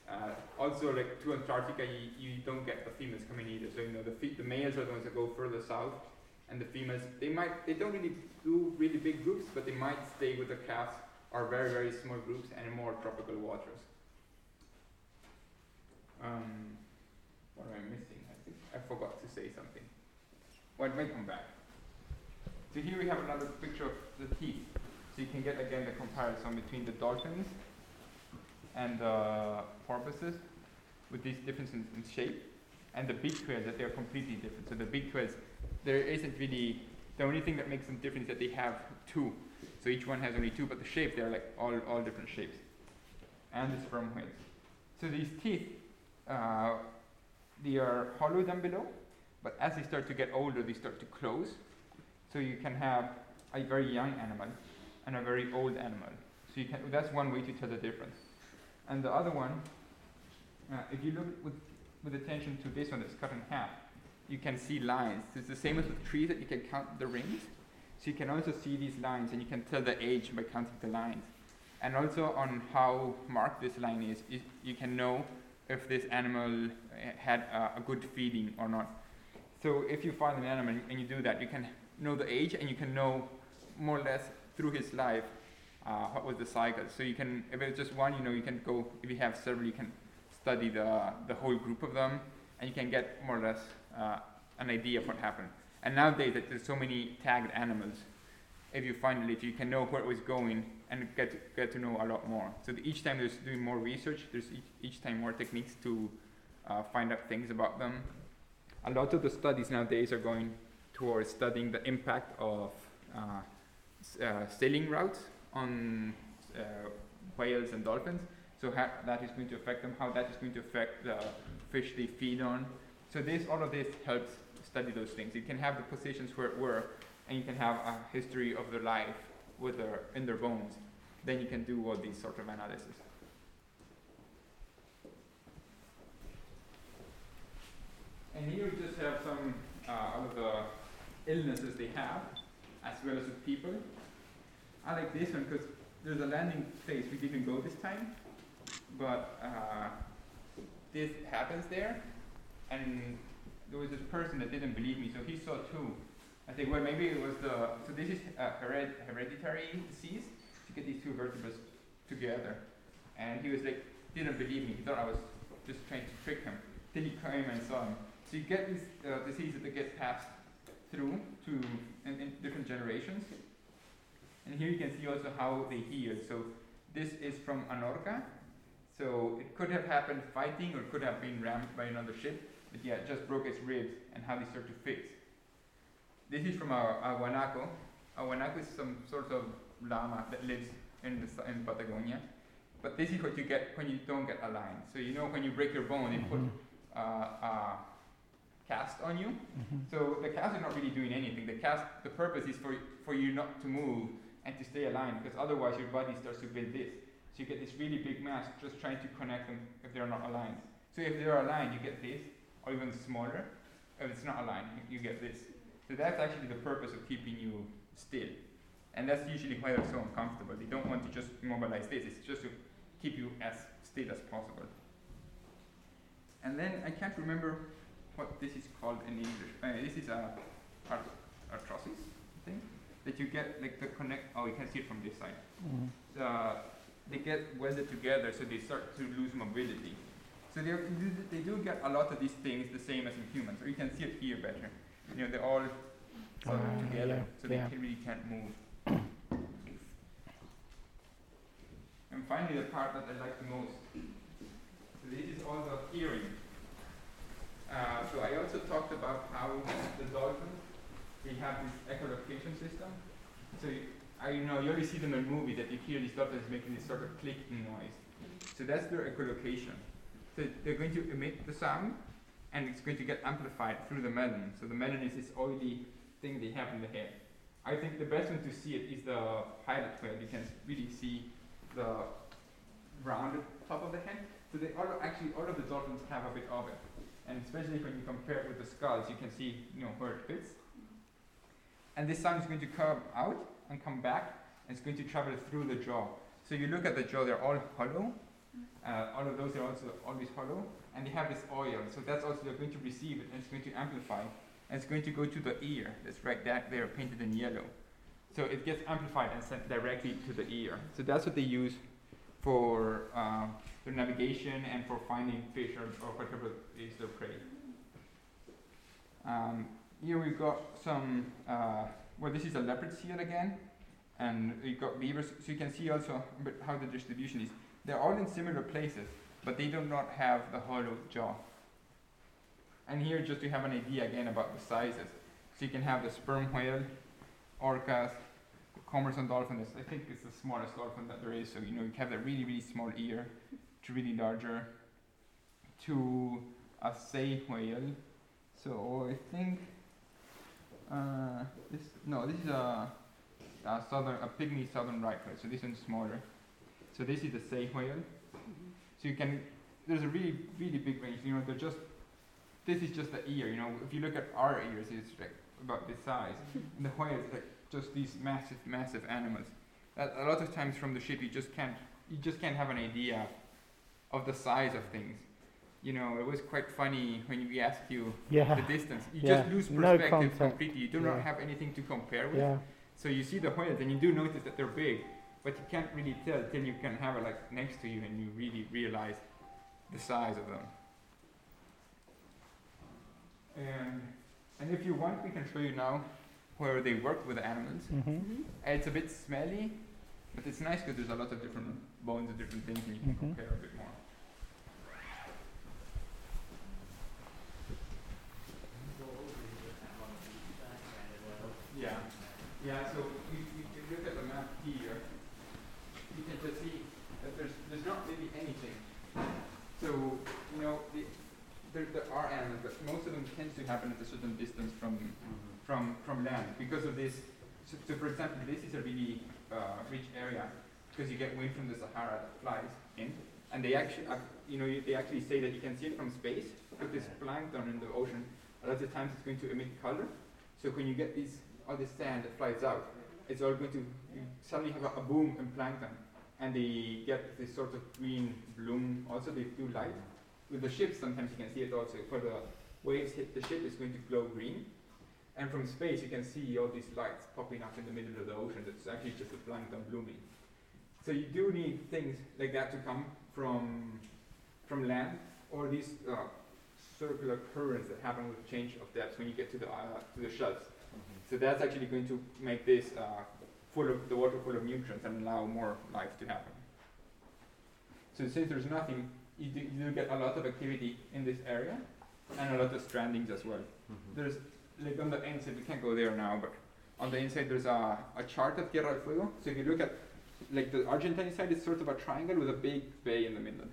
Uh, also, like to Antarctica, you, you don't get the females coming either. So you know the fe- the males are the ones that go further south, and the females they might they don't really do really big groups, but they might stay with the calves or very very small groups and in more tropical waters. Um, what am I missing? I think I forgot to say something. Well, it may come back. So here we have another picture of the teeth. So you can get again the comparison between the dolphins and the porpoises with these differences in, shape and the beak whales that they are completely different. So the beak whales, there isn't really, the only thing that makes them different is that they have two. So each one has only two, but the shape, they're like all, all different shapes. And the sperm whales. So these teeth, uh, they are hollow down below, but as they start to get older, they start to close. So you can have a very young animal and a very old animal. So you can, that's one way to tell the difference. And the other one, uh, if you look with, with attention to this one that's cut in half, you can see lines. It's the same as with trees that you can count the rings. So you can also see these lines and you can tell the age by counting the lines. And also on how marked this line is, is you can know if this animal uh, had a good feeding or not. So if you find an animal and you do that, you can know the age and you can know more or less through his life uh, what was the cycle. So you can, if it's just one, you know, you can go. If you have several, you can study the the whole group of them, and you can get more or less uh, an idea of what happened. And nowadays, that there's so many tagged animals, if you find it, you can know where it was going and get to, get to know a lot more. So each time there's doing more research, there's each, each time more techniques to uh, find out things about them. A lot of the studies nowadays are going towards studying the impact of uh, uh, sailing routes on uh, whales and dolphins. So how that is going to affect them, how that is going to affect the fish they feed on. So this, all of this helps study those things. You can have the positions where it were, and you can have a history of their life with their in their bones. Then you can do all these sort of analysis. And here just have some uh, of the illnesses they have, as well as with people. I like this one because there's a landing place we didn't go this time, but uh, this happens there, and there was this person that didn't believe me, so he saw two. I think, well, maybe it was the, so this is a hered, hereditary disease, to get these two vertebrae together. And he was like, didn't believe me, he thought I was just trying to trick him. Till he came and saw him. So you get these uh, diseases that get passed through to in, in different generations. And here you can see also how they heal. So this is from an orca. So it could have happened fighting or could have been rammed by another ship. But yeah, it just broke its ribs and how they start to fix. This is from a, a guanaco. A guanaco is some sort of llama that lives in, the, in Patagonia. But this is what you get when you don't get aligned. So you know when you break your bone, they put uh, a cast on you. So the cast is not really doing anything. The cast, the purpose is for for you not to move and to stay aligned, because otherwise your body starts to build this. So you get this really big mass just trying to connect them if they're not aligned. So if they're aligned, you get this, or even smaller. If it's not aligned, you, get this. So that's actually the purpose of keeping you still. And that's usually why they're so uncomfortable. They don't want to just immobilize this, it's just to keep you as still as possible. And then I can't remember what this is called in English. Uh, this is a art- arthrosis thing that you get like the connect. Oh, you can see it from this side. Uh, they get welded together, so they start to lose mobility. So they, they do get a lot of these things the same as in humans. Or you can see it here better. You know, they're all sort of Ah, together, yeah, so they yeah. can, really can't move. and finally, the part that I like the most. So this is all the hearing. Uh, so I also talked about how the dolphins, they have this echolocation system. So you, I you know you always see them in movies that you hear these dolphins making this sort of clicking noise. So that's their echolocation. So they're going to emit the sound, and it's going to get amplified through the melon. So the melon is this oily thing they have in the head. I think the best one to see it is the pilot whale. You can really see the rounded top of the head. So they all actually all of the dolphins have a bit of it, and especially when you compare it with the skulls, you can see you know where it fits. And this sound is going to come out and come back, and it's going to travel through the jaw. So you look at the jaw; they're all hollow. Uh, all of those are also always hollow, and they have this oil. So that's also they're going to receive it, and it's going to amplify, and it's going to go to the ear. That's right, that there painted in yellow. So it gets amplified and sent directly to the ear. So that's what they use for uh, their navigation and for finding fish or, or whatever is their prey. Um, here we've got some, uh, well, this is a leopard seal again, and we've got beavers. So you can see also how the distribution is. They're all in similar places, but they do not have the hollow jaw. And here, just to have an idea again about the sizes. So you can have the sperm whale, orcas, the commerson dolphin. I think it's the smallest dolphin that there is. So you know you have the really really small ear, to really larger, to a sei whale. So I think uh, this no this is a, a southern a pygmy southern right whale. So this one's smaller. So this is the sei whale. So you can there's a really really big range. You know they're just this is just the ear. You know if you look at our ears, it's like about this size. and the whale is like just these massive massive animals. That a lot of times from the ship you just can't you just can't have an idea of the size of things. You know, it was quite funny when we asked you Yeah. the distance. You Yeah. just lose perspective concept. completely. You do not have anything to compare with. Yeah. So you see the whales and you do notice that they're big, but you can't really tell till you can have it like next to you and you really realize the size of them. And and if you want, we can show you now where they work with the animals. Mhm. It's a bit smelly, but it's nice because there's a lot of different bones and different things, and you can Mhm. compare a bit more. Yeah, yeah. So you, you can look at the map here. You can just see that there's there's not really anything. So you know the, there there are animals, but most of them tend to happen at a certain distance from from from land because of this. So, so for example, this is a really uh, rich area because you get wind from the Sahara that flies in, and they actually, uh, you know, you, they actually say that you can see it from space. But this plankton in the ocean, a lot of times it's going to emit color. So when you get these all the sand that flies out, it's all going to suddenly have a, a boom in plankton, and they get this sort of green bloom. Also, they do light. With the ships, sometimes you can see it also. For the waves hit the ship, it's going to glow green. And from space, you can see all these lights popping up in the middle of the ocean. That's actually just the plankton blooming. So you do need things like that to come from from land, or these uh, circular currents that happen with change of depth when you get to the uh, to the shelves. So that's actually going to make this uh, full of the water full of nutrients and allow more life to happen. So since there's nothing, you do, you do get a lot of activity in this area, and a lot of strandings as well. There's like on the inside, we can't go there now, but on the inside there's a, a chart of Tierra del Fuego. So if you look at like the Argentine side, it's sort of a triangle with a big bay in the middle.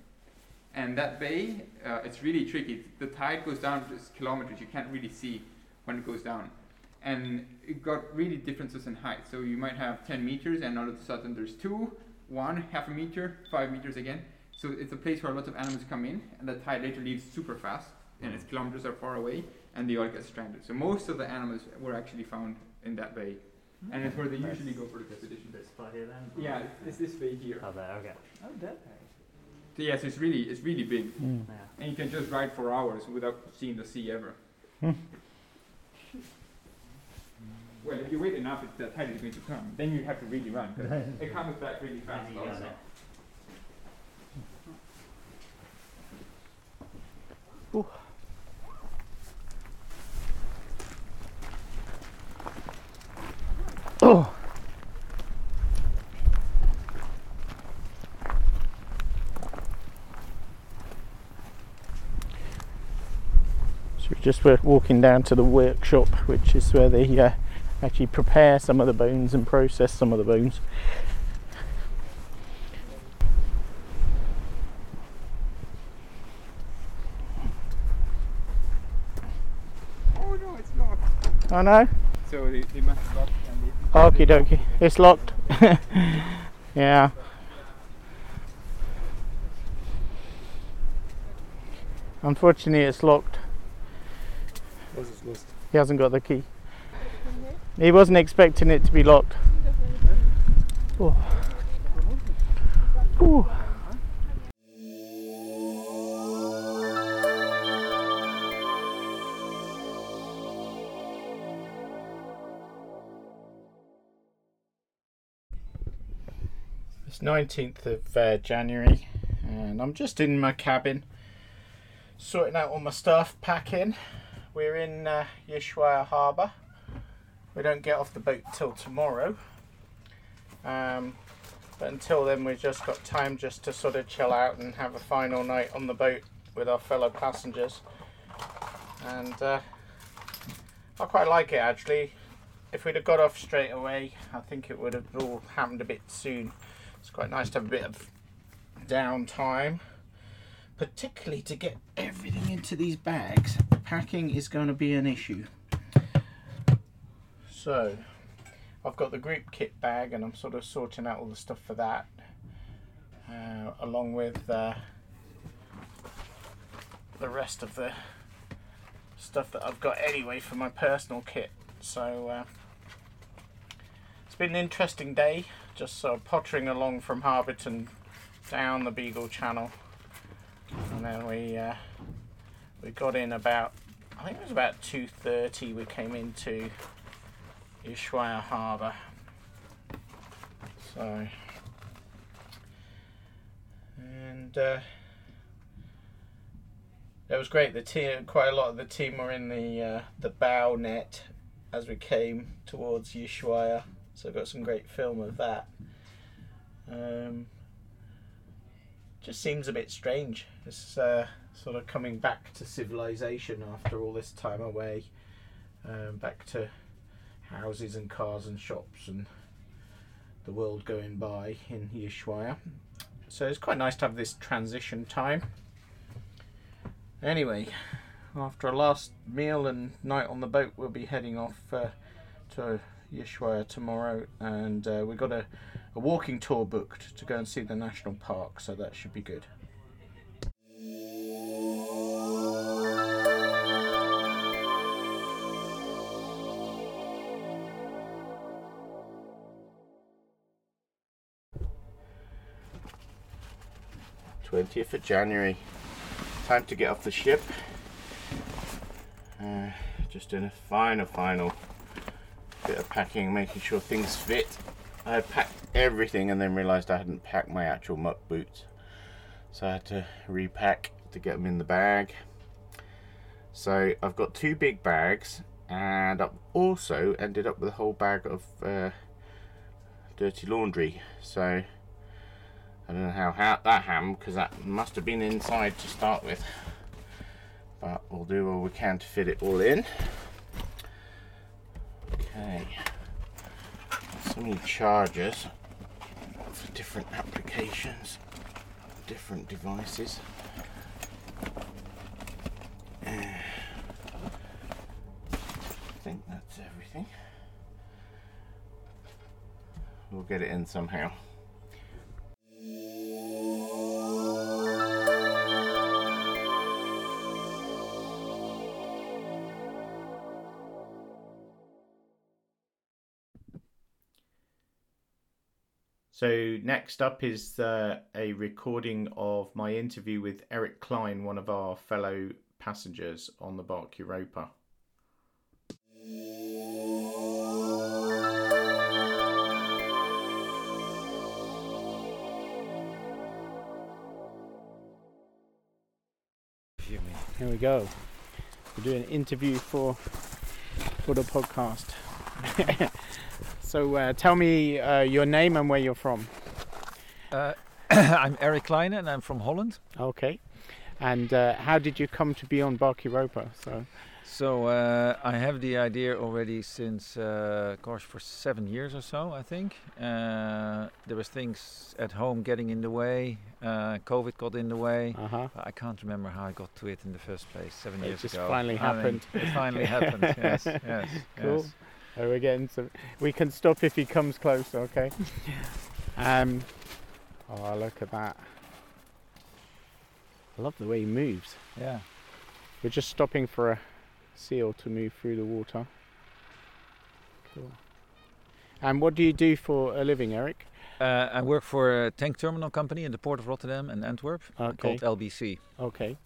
And that bay, uh, it's really tricky. The tide goes down just kilometers. You can't really see when it goes down. And it got really differences in height. So you might have 10 meters, and all of a sudden there's two, one, half a meter, five meters again. So it's a place where a lot of animals come in, and the tide later leaves super fast, and its kilometers are far away, and they all get stranded. So most of the animals were actually found in that bay, and it's where they usually go for the expedition. This spot here then? Yeah, it's this bay here. Oh, there, okay. Oh, that So yes, it's really it's really big, Mm. Yeah. and you can just ride for hours without seeing the sea ever. Well, if you wait enough, it, the tide is going to come. Then you have to really run. 'cause it comes back really fast. you Also. it. Ooh. Oh. So we're just wa- walking down to the workshop, which is where they uh, actually prepare some of the bones and process some of the bones. Oh no, it's locked. I know. So they, they must lock and they Okie dokie. It's locked. yeah. Unfortunately, it's locked. Was ist Lust? He hasn't got the key. He wasn't expecting it to be locked. Oh. It's 19th of uh, January, and I'm just in my cabin sorting out all my stuff, packing. We're in uh, Harbour. We don't get off the boat till tomorrow. Um, but until then, we've just got time just to sort of chill out and have a final night on the boat with our fellow passengers. And uh, I quite like it actually. If we'd have got off straight away, I think it would have all happened a bit soon. It's quite nice to have a bit of downtime particularly to get everything into these bags, packing is going to be an issue. So, I've got the group kit bag and I'm sort of sorting out all the stuff for that, uh, along with uh, the rest of the stuff that I've got anyway for my personal kit. So, uh, it's been an interesting day, just sort of pottering along from Harberton down the Beagle Channel and then we uh, we got in about I think it was about two thirty. We came into Ushuaia Harbour. So and uh, it was great. The team, quite a lot of the team were in the uh, the bow net as we came towards Ushuaia. So I got some great film of that. Um, just seems a bit strange. This uh, sort of coming back to civilization after all this time away, um, back to houses and cars and shops and the world going by in Ushuaia. So it's quite nice to have this transition time. Anyway, after a last meal and night on the boat, we'll be heading off uh, to Ushuaia tomorrow, and uh, we've got a, a walking tour booked to go and see the national park, so that should be good. Twentieth of January. Time to get off the ship. Uh, just doing a final, final bit of packing, making sure things fit. I packed everything and then realised I hadn't packed my actual muck boots. So I had to repack to get them in the bag. So I've got two big bags and I've also ended up with a whole bag of uh, dirty laundry. So I don't know how, that happened because that must have been inside to start with. But we'll do all we can to fit it all in. Okay. So many chargers for different applications, different devices. Uh, I think that's everything. We'll get it in somehow. So next up is uh, a recording of my interview with Eric Klein, one of our fellow passengers on the Bark Europa. Here we go. We're doing an interview for for the podcast. so uh, tell me uh, your name and where you're from. Uh, I'm Eric Kleine and I'm from Holland. Okay. And uh, how did you come to be on Bark Europa? So So uh, I have the idea already since, uh, gosh, for seven years or so, I think. Uh, there was things at home getting in the way. Uh, COVID got in the way. Uh-huh. I can't remember how I got to it in the first place seven It years ago. It just finally I mean, happened. it finally happened. Yes, yes, Cool. yes. So we're getting some. We can stop if he comes close. Okay. um. Oh, look at that. I love the way he moves. Yeah. We're just stopping for a seal to move through the water. Cool. And what do you do for a living, Eric? Uh, I work for a tank terminal company in the port of Rotterdam and Antwerp Okay. called LBC. Okay.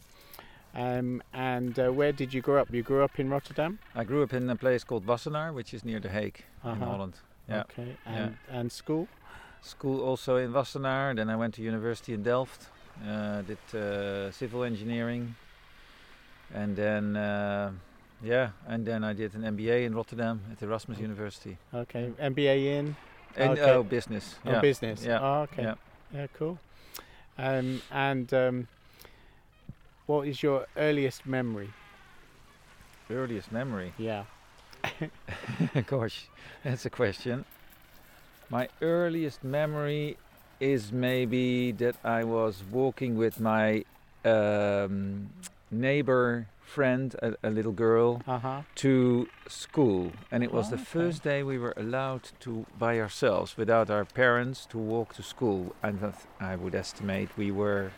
Um, and uh, where did you grow up? You grew up in Rotterdam. I grew up in a place called Wassenaar, which is near The Hague in Uh-huh. Holland. Yeah. Okay. Yeah. And and school. School also in Wassenaar. Then I went to university in Delft. Uh, did uh, civil engineering, and then uh, yeah, and then I did an MBA in Rotterdam at Erasmus University. Okay. MBA in. In Okay. oh, business. Oh, yeah. business. Yeah. Oh, okay. Yeah. Yeah, cool. Um, and um, what is your earliest memory? Earliest memory. Yeah. Gosh, that's a question. My earliest memory is maybe that I was walking with my um, neighbor friend, a, a little girl, Uh-huh. to school, and it was Oh, the okay. first day we were allowed to by ourselves, without our parents, to walk to school. And I would estimate we were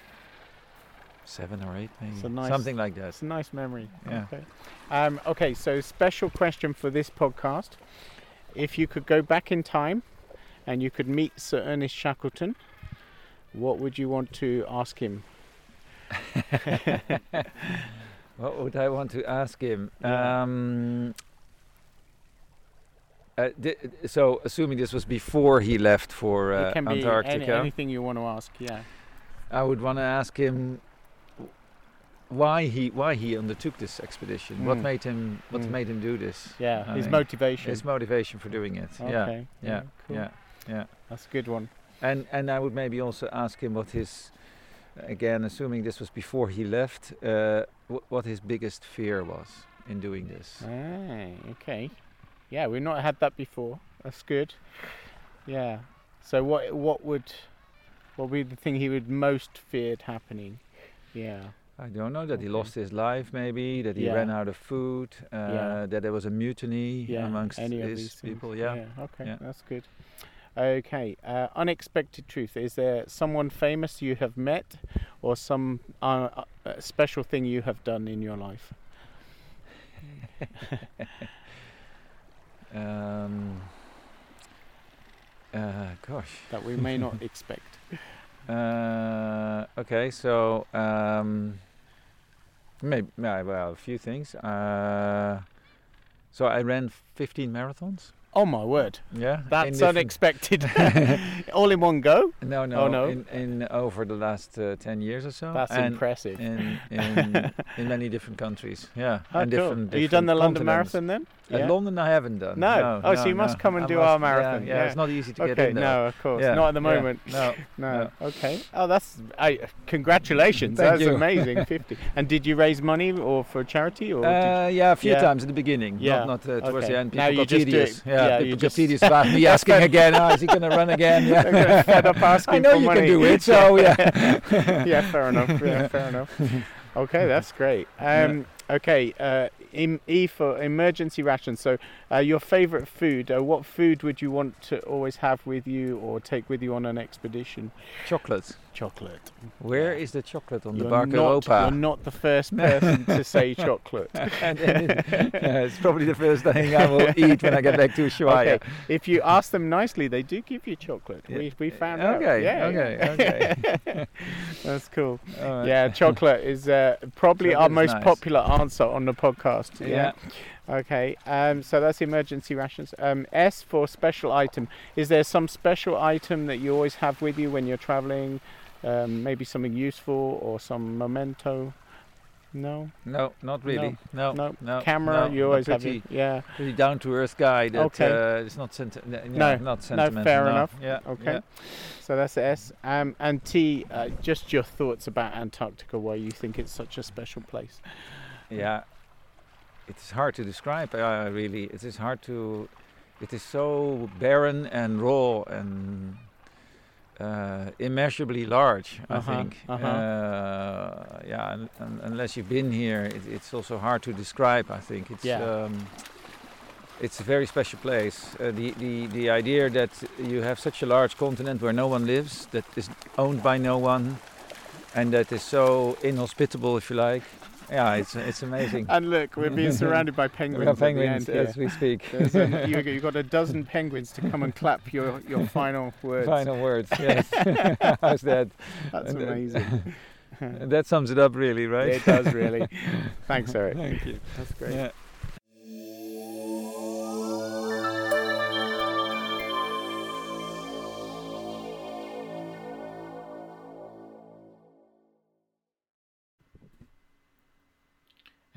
seven or eight, maybe nice, something like that. It's a nice memory. Yeah. Okay. Um, okay. So special question for this podcast: If you could go back in time, and you could meet Sir Ernest Shackleton, what would you want to ask him? What would I want to ask him? Um, uh, di- so, assuming this was before he left for uh, be any, Antarctica, anything you want to ask. Yeah. I would want to ask him why he why he undertook this expedition. What Mm. made him What Mm. made him do this? Yeah. I his motivation. His motivation for doing it. Yeah, Okay. yeah, cool. yeah, yeah. That's a good one. And and I would maybe also ask him what his again, assuming this was before he left, uh, wh- what his biggest fear was in doing this. Ah, okay. Yeah, we've not had that before. That's good. Yeah. So what what would what would be the thing he would most feared happening? Yeah. I don't know that he lost his life, maybe that he Yeah. ran out of food, uh, Yeah. that there was a mutiny Yeah. amongst any his people. Yeah. Okay, that's good. Okay. Uh, unexpected truth. Is there someone famous you have met, or some uh, uh, uh, special thing you have done in your life? Um, uh, gosh. That we may not expect. Uh, okay, so um, maybe well, a few things. Uh, so I ran 15 marathons. Oh my word! Yeah, That's unexpected. All in one go. No, no, Oh, no. In, in over the last uh, 10 years or so. That's and impressive. In in, in many different countries. Yeah, Oh, and cool. different. Have you done the London. Marathon then? At Yeah. London, I haven't done. No. no Oh, so you no, must come and I do must- our yeah, marathon. Yeah, it's not easy to okay, get in there. Okay, no, of course, Yeah, not at the yeah, moment. No, No. Okay. Oh, that's I. Congratulations. Thank that's you. amazing. Fifty. And did you raise money or for charity or? Uh, yeah, a few Yeah. times at the beginning. Yeah. Not, not uh, towards Okay. the end. Now People you got just do tedious. it- Yeah, yeah, people got tedious about me asking again. Oh, is he going to run again? Yeah. Fed up asking I know you can do it. So yeah. yeah, fair enough. Yeah, fair enough. Okay, that's great. Um, Okay, uh, E for emergency rations. So, uh, your favourite food. Uh, what food would you want to always have with you or take with you on an expedition? Chocolate. Chocolate. Where is the chocolate on You're the Barca not, Europa? You're not the first person to say chocolate. And- and it- yeah, it's probably the first thing I will eat when I get back to Ushuaia. Okay. If you ask them nicely, they do give you chocolate. Yeah. We, we found out. Okay, Yeah, okay, okay. That's cool. Right. Yeah, chocolate is uh, probably our Chocolate is most nice. popular answer on the podcast. Yeah. Okay. Um, so that's emergency rations. Um, S for special item. Is there some special item that you always have with you when you're traveling? Um, maybe something useful or some memento. No. No, not really. No, No. no. Camera, no, you always have pretty, it. Yeah. pretty down to earth guy. That Okay. uh, is not senti- n- yeah, No, not no, sentimental. fair no. enough. Yeah. Okay. yeah. So that's S. Um, and T, uh, just your thoughts about Antarctica, why you think it's such a special place. Yeah, it's hard to describe. Uh, really, it is hard to. It is so barren and raw and uh, immeasurably large. I Uh-huh, think. uh-huh. Uh, yeah, and, and unless you've been here, it, it's also hard to describe. I think it's. Yeah. Um, it's a very special place. Uh, the, the, the idea that you have such a large continent where no one lives, that is owned by no one, and that is so inhospitable, if you like. Yeah, it's it's amazing. And look, we're being surrounded by penguins. have the penguins as here. we speak. You, you've got a dozen penguins to come and clap your, your final words. Final words, yes. How's that? That's And, uh, amazing. And that sums it up, really, right? It does really. Thanks, Eric. Thank you. That's great. Yeah.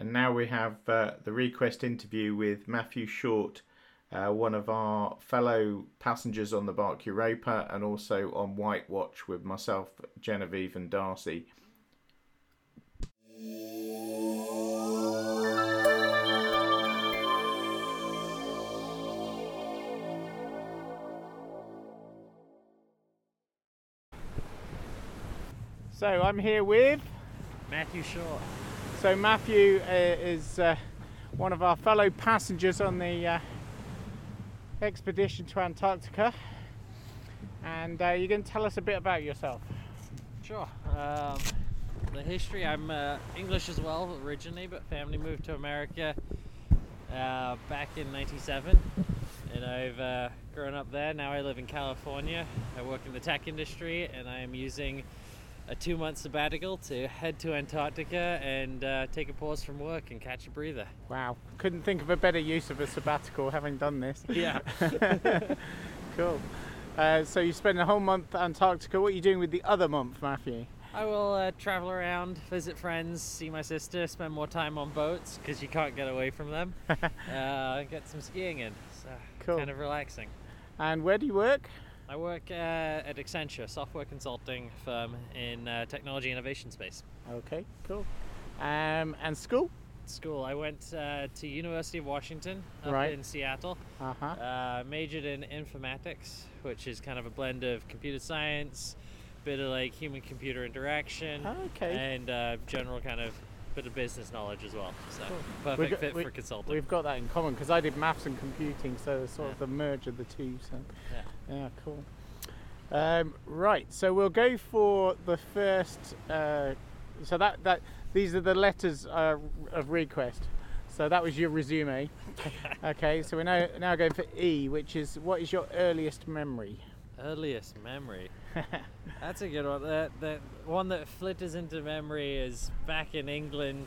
And now we have uh, the request interview with Matthew Short, uh, one of our fellow passengers on the Bark Europa and also on White Watch with myself, Genevieve, and Darcy. So I'm here with. Matthew Short. So Matthew uh, is uh, one of our fellow passengers on the uh, expedition to Antarctica, and uh, you can tell us a bit about yourself. Sure. Um, the history. I'm uh, English as well originally, but family moved to America uh, back in '97, and I've grown up there. Now I live in California. I work in the tech industry, and I am using a two-month sabbatical to head to Antarctica and uh, take a pause from work and catch a breather. Wow, couldn't think of a better use of a sabbatical having done this. Yeah. cool. Uh, so you spend a whole month Antarctica. What are you doing with the other month, Matthew? I will uh, travel around, visit friends, see my sister, spend more time on boats because you can't get away from them. uh, get some skiing in. So Cool. kind of relaxing. And where do you work? I work uh, at Accenture, software consulting firm in uh, technology innovation space. Okay, cool. Um, and school? School. I went uh, to University of Washington up Right. in Seattle. Uh-huh. Uh, majored in informatics, which is kind of a blend of computer science, bit of like human-computer interaction, Okay. and uh, general kind of bit of business knowledge as well. So We've perfect got- fit we- for consulting. We've got that in common because I did maths and computing, so sort of the merge of the two. So Yeah. Yeah, cool. Um, right, so we'll go for the first. Uh, so that that these are the letters uh, of request. So that was your resume. okay, so we're now now going for E, which is what is your earliest memory? Earliest memory. That's a good one. That that one that flitters into memory is back in England.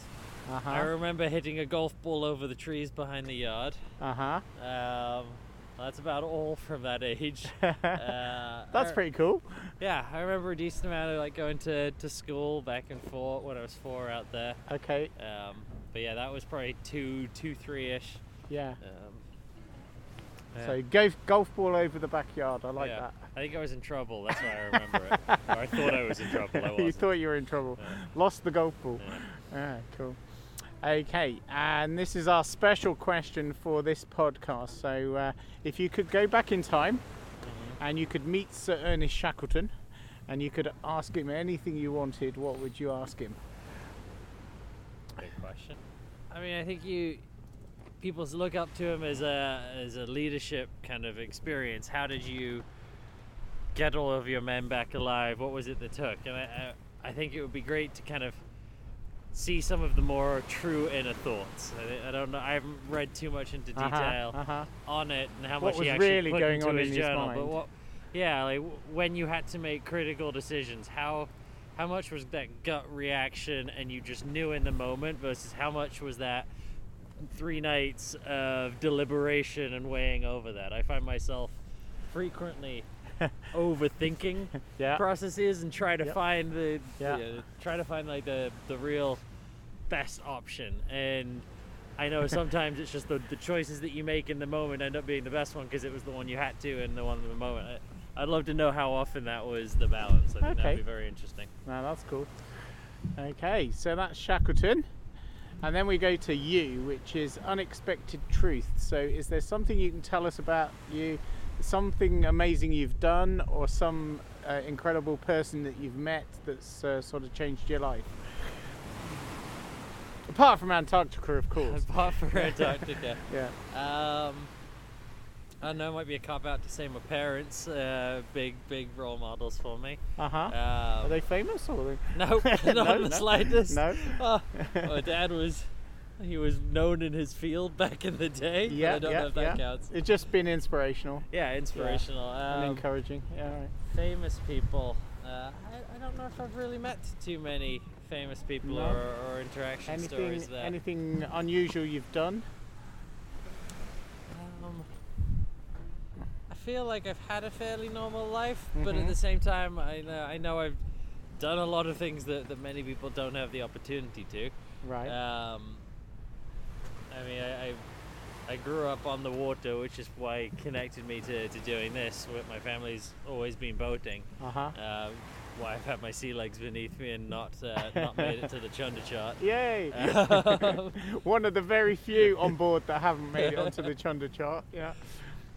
Uh-huh. I remember hitting a golf ball over the trees behind the yard. Uh huh. Um, that's about all from that age. Uh, That's I- pretty cool. Yeah, I remember a decent amount of like going to, to school back and forth when I was four out there. Okay. Um, but yeah, that was probably two, two, three ish. Yeah. Um, yeah. So go golf ball over the backyard. I like yeah. that. I think I was in trouble. That's why I remember it. Or I thought I was in trouble. I you thought you were in trouble. Lost the golf ball. Yeah, cool. Okay, and this is our special question for this podcast. So, uh, if you could go back in time and you could meet Sir Ernest Shackleton and you could ask him anything you wanted, what would you ask him? Good question. I mean, I think you people look up to him as a as a leadership kind of experience. How did you get all of your men back alive? What was it that took? And I, I, I think it would be great to kind of see some of the more true inner thoughts. I, I don't know. I haven't read too much into Uh-huh, detail uh-huh. on it and how What much he actually really put going into on his in his journal. mind? But what, yeah, like when you had to make critical decisions, how how much was that gut reaction and you just knew in the moment versus how much was that three nights of deliberation and weighing over that? I find myself frequently overthinking Yeah. processes and try to Yep. find the, Yeah. the- try to find like the the real best option. And I know sometimes it's just the, the choices that you make in the moment end up being the best one because it was the one you had to and the one in the moment. I, I'd love to know how often that was the balance. I think Okay. that'd be very interesting. No, that's cool. Okay, so that's Shackleton. And then we go to you, which is unexpected truth. So, is there something you can tell us about you? Something amazing you've done, or some uh, incredible person that you've met that's uh, sort of changed your life? Apart from Antarctica, of course. Apart from Antarctica. yeah. Um, I know it might be a cop out to say my parents, uh, big, big role models for me. Uh huh. Um, Are they famous or? Are they... No, not No, in the no. slightest. No. Oh, my dad was, he was known in his field back in the day. but Yeah, I don't yeah, know if that yeah. counts. It's just been inspirational. Yeah, inspirational. and Um, encouraging. Yeah. Right. famous people. Uh, I, I don't know if I've really met too many famous people No? or, or interaction Anything, stories there. anything unusual you've done? Um, I feel like I've had a fairly normal life, but Mhm. at the same time, I know I know I've done a lot of things that, that many people don't have the opportunity to. Right. Um, I mean, I, I I grew up on the water, which is why it connected me to, to doing this. With my family's always been boating. Uh-huh. Uh, why I've had my sea legs beneath me and not uh, not made it to the Chunder chart. Yay! Um, One of the very few on board that haven't made it onto the Chunder chart. Yeah.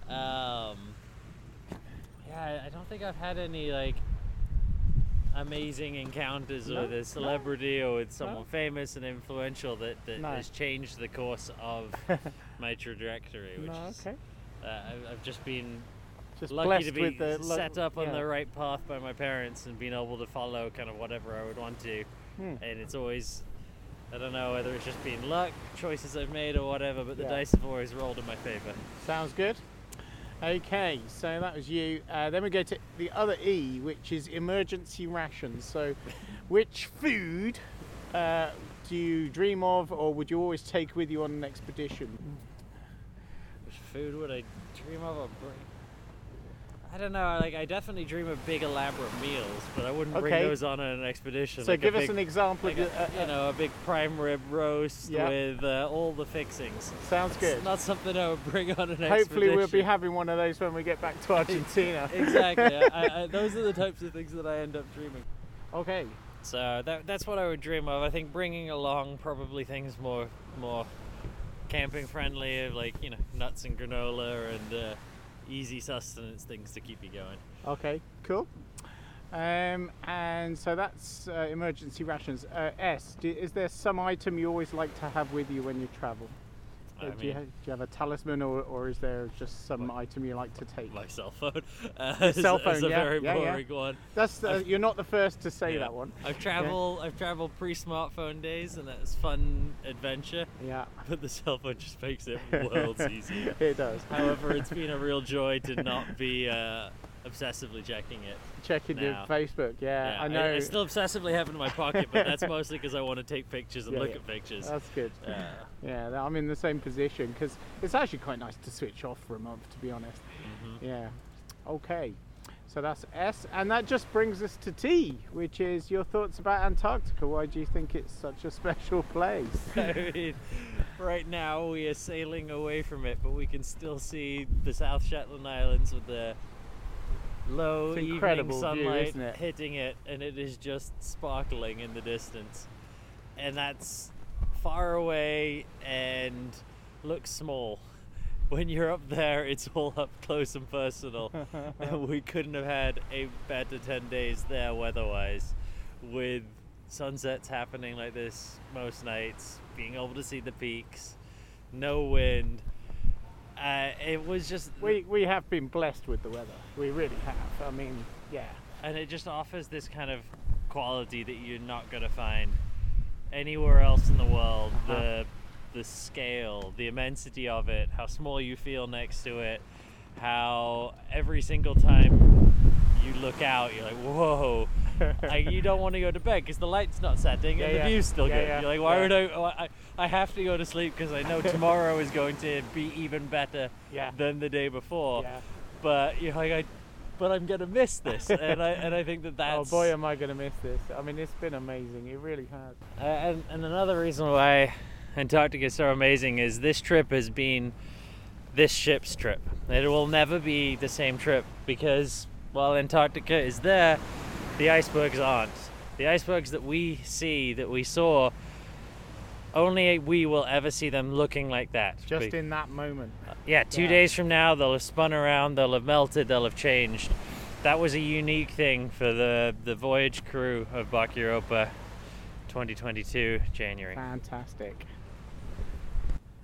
Um, yeah, I don't think I've had any like amazing encounters No, with a celebrity or with someone no. famous and influential that, that No. has changed the course of my trajectory. Which No, is, okay. uh, I've just been Just lucky to be with the set up on yeah. the right path by my parents and being able to follow kind of whatever I would want to. Hmm. And it's always. I don't know whether it's just been luck, choices I've made, or whatever, but the Yeah. dice have always rolled in my favor. Sounds good. Okay, so that was you. Uh, then we go to the other E, which is emergency rations. So, which food uh, do you dream of, or would you always take with you on an expedition? Which food would I dream of or bring? I don't know. Like I definitely dream of big elaborate meals, but I wouldn't bring Okay. those on an expedition. So like a give us big- an example like of a, uh, you know, a big prime rib roast Yeah. with uh, all the fixings. Sounds It's good. not something I would bring on an expedition. Hopefully, we'll be expedition. having one of those when we get back to Argentina. exactly. I, I, those are the types of things that I end up dreaming. Okay. So that, that's what I would dream of. I think bringing along probably things more more camping friendly, like you know nuts and granola and uh, easy sustenance things to keep you going. Okay, cool. Um, and so that's uh, emergency rations. Uh, S, do, is there some item you always like to have with you when you travel? I Uh, do, you mean- have, do you have a talisman, or, or is there just some item you like to take? My cell phone. Uh, cell is phone, a yeah, very yeah, yeah. boring one. That's I've- you're not the first to say yeah. that one. I've Yeah. traveled. I've traveled pre-smartphone days, and that was fun adventure. Yeah. But the cell phone just makes it worlds easier. It does. However, it's been a real joy to not be uh, obsessively checking it. Checking your. Facebook, yeah, I know. I, still obsessively have it in my pocket, but that's mostly because I want to take pictures and Yeah, look yeah. at pictures. That's good. Uh, yeah, I'm in the same position because it's actually quite nice to switch off for a month, to be honest. Mhm. Yeah. Okay. So that's S, and that just brings us to T, which is your thoughts about Antarctica. Why do you think it's such a special place? I mean, right now we are sailing away from it, but we can still see the South Shetland Islands with the low It's evening incredible view, sunlight it? hitting it, and it is just sparkling in the distance. And that's far away and looks small. When you're up there, it's all up close and personal. and we couldn't have had a better 10 days there weather-wise with sunsets happening like this most nights, being able to see the peaks, no wind. Uh, it was just we we have been blessed with the weather. We really have. I mean, yeah. and it just offers this kind of quality that you're not going to find anywhere else in the world. Uh-huh. The the scale, the immensity of it, how small you feel next to it, how every single time you look out, you're like, whoa. like, you don't want to go to bed because the light's not setting Yeah, and the yeah. view's still Yeah, good. You're like, why would I, I? I have to go to sleep because I know tomorrow is going to be even better than the day before. But you know, like I, but I'm gonna miss this, and I and I think that Oh boy, am I going to miss this. I mean, it's been amazing. It really has. Uh, and, and another reason why Antarctica is so amazing is this trip has been this ship's trip. It will never be the same trip because while Antarctica is there, the icebergs aren't. The icebergs that we see, that we saw, only we will ever see them looking like that. Just Be- in that moment. yeah, two Yeah. days from now, they'll have spun around, they'll have melted, they'll have changed. That was a unique thing for the, the voyage crew of Bark Europa 2022 January. Fantastic.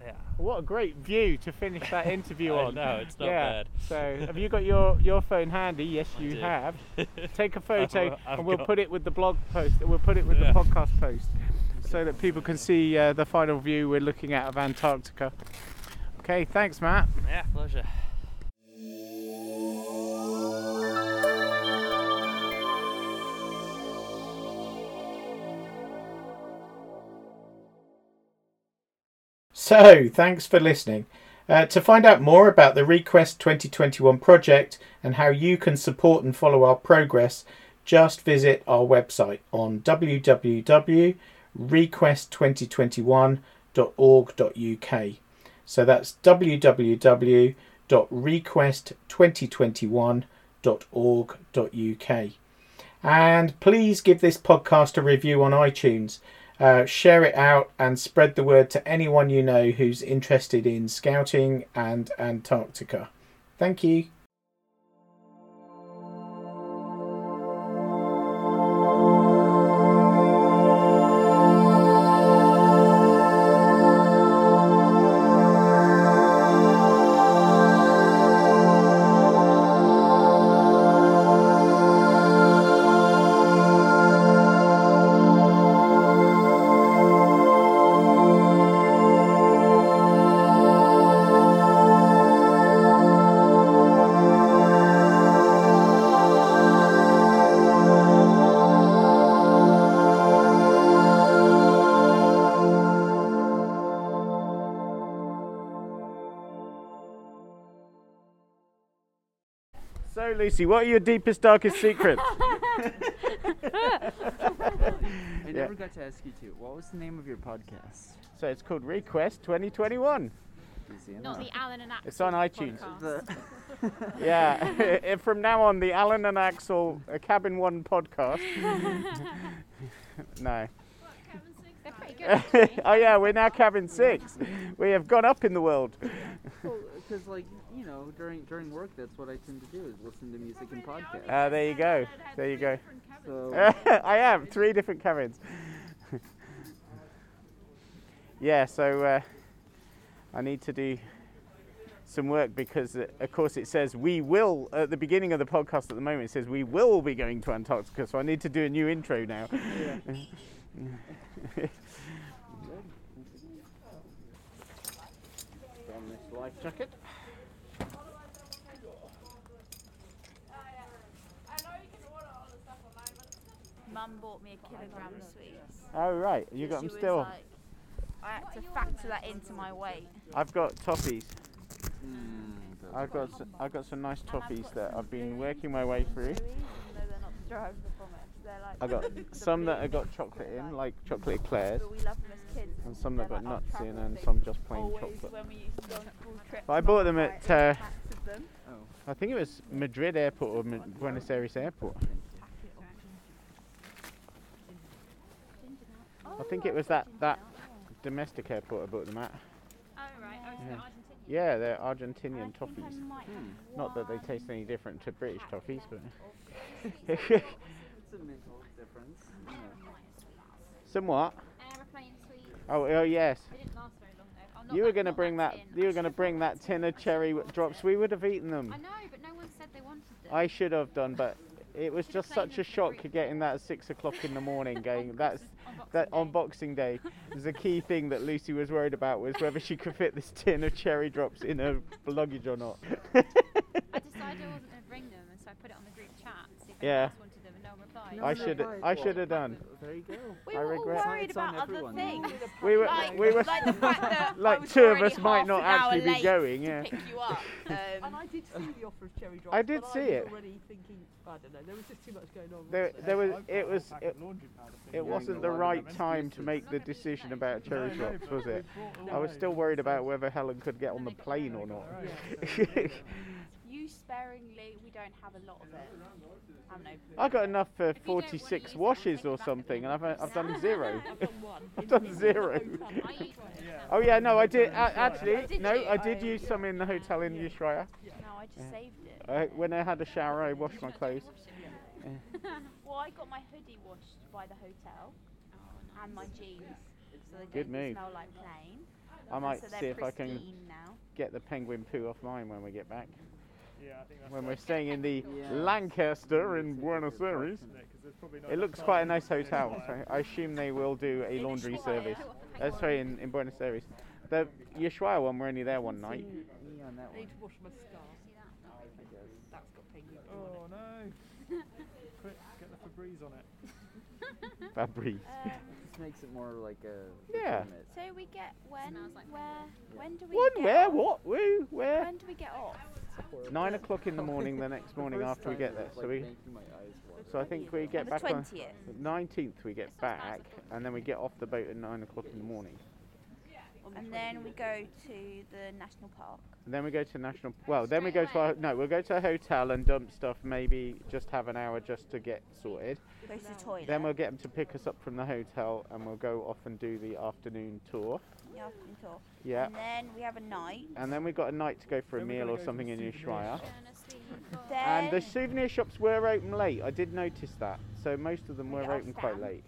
Yeah. What a great view to finish that interview on. know, it's not yeah. bad. So, have you got your, your phone handy? Yes, you do. have. Take a photo I've- I've and we'll got- put it with the blog post. We'll put it with Yeah. the podcast post so that people can see uh, the final view we're looking at of Antarctica. Okay, thanks, Matt. Yeah, pleasure. So, thanks for listening. Uh, to find out more about the Request 2021 project and how you can support and follow our progress, just visit our website on www.request2021.org.uk. So that's www.request2021.org.uk. And please give this podcast a review on iTunes. Uh, share it out and spread the word to anyone you know who's interested in scouting and Antarctica. Thank you. Lucy, what are your deepest, darkest secrets? I Yeah. never got to ask you two. What was the name of your podcast? So, it's called Request 2021. Not the Alan and Axel It's on iTunes. yeah, from now on, the Alan and Axel Cabin One podcast. no. oh yeah, we're now cabin six. We have gone up in the world. Because, like, you know, during during work, that's what I tend to do is listen to music and podcasts. Uh, there you go. There you go. So, I am three different cabins. yeah, so uh, I need to do some work because, uh, of course, it says we will at the beginning of the podcast. At the moment, it says we will be going to Antarctica. So I need to do a new intro now. From life jacket. Mum bought me a kilogram of sweets. Oh right, you got them still. like- I had to factor that into my weight. I've got toffees. mm, I've got s- I've got some nice toffees that I've been working my way through. Even though they're not the driver from it. They're like I got some that blue have got chocolate in, like chocolate eclairs, But we love them as kids. and some that They're got nuts in, and some just plain Always chocolate. When we used to go on school trips. But I bought them at, uh, them. I think it was Madrid Airport or Ma- Buenos Aires Airport. I think it was that that domestic airport I bought them at. Oh right, oh, so Yeah. Argentina. Yeah, they're Argentinian toffees. hmm. Not that they taste any different to British toffees, but It's a mental difference. Somewhat. Aeroplane sweets. Oh, oh yes. You were going to bring that. tin. You were going to bring that tin of cherry drops. We would have eaten them. I know, but no one said they wanted them. I should have done, but it was just such a shock getting that at six o'clock in the morning. Going that's On that Boxing on Day. Boxing Day. was the key thing that Lucy was worried about was whether she could fit this tin of cherry drops in her luggage or not. I decided I wasn't going to bring them, and so I put it on the group chat. to See if Yeah. anyone else wanted them, and no. I should I should have done. There you go. We I were all regret. worried It's on about other everyone. things. We were like, we were like the fact that I like was two of already us might not an hour actually be late going. to Yeah. pick you up. Um, And I did see the offer of cherry drops. I did but see I was it. already thinking, I don't know, there was just too much going on. There, wasn't there was it was pack it, of laundry powder it thing. wasn't the right time to make the decision about cherry No, no, drops, was it? I was still worried about whether Helen could get on the plane or not. Use sparingly. We don't have a lot of it. I don't know. I got enough for 46 washes or something, and I've I've done zero. I've done zero. Oh yeah, no, I did uh, actually. No. I did use some in the hotel in Ushuaia. No, I just saved it. Uh, when I had a shower, I washed my clothes. well, I got my hoodie washed by the hotel and my jeans, so they Good move. smell like plain. I might so see if I can now. get the penguin poo off mine when we get back. Yeah, that's When we're staying in the Yeah. Lancaster in Buenos Aires. Yeah, 'cause there's probably not It looks quite a nice hotel, so I assume they will do a laundry service. Uh, sorry, in, in Buenos Aires. The Ushuaia one, we're only there one night. On I need to wash my scarf. That's got penguin. poo on it. Oh no! Quick, get the Febreze on it. Fabrice. Uh, This makes it more like a. Yeah. legitimate. so we get when, where, when do we One, get where, off? what, woo, where? When do we get off? Nine o'clock in the morning the next morning first after we get there. So like, we, making my eyes water. so I think we get the back on 20th? the 19th. We get back, and then we get off the boat at nine o'clock in the morning. And then we go to the national park. And then we go to national. Well, then we go to our, no. We'll go to a hotel and dump stuff. Maybe just have an hour just to get sorted. Go to the toilet. Then we'll get them to pick us up from the hotel, and we'll go off and do the afternoon tour. the afternoon tour. Yeah. And then we have a night. And then we've got a night to go for a Then meal or something in souvenir Ushuaia. And the souvenir shops were open late. I did notice that. So most of them were open quite late.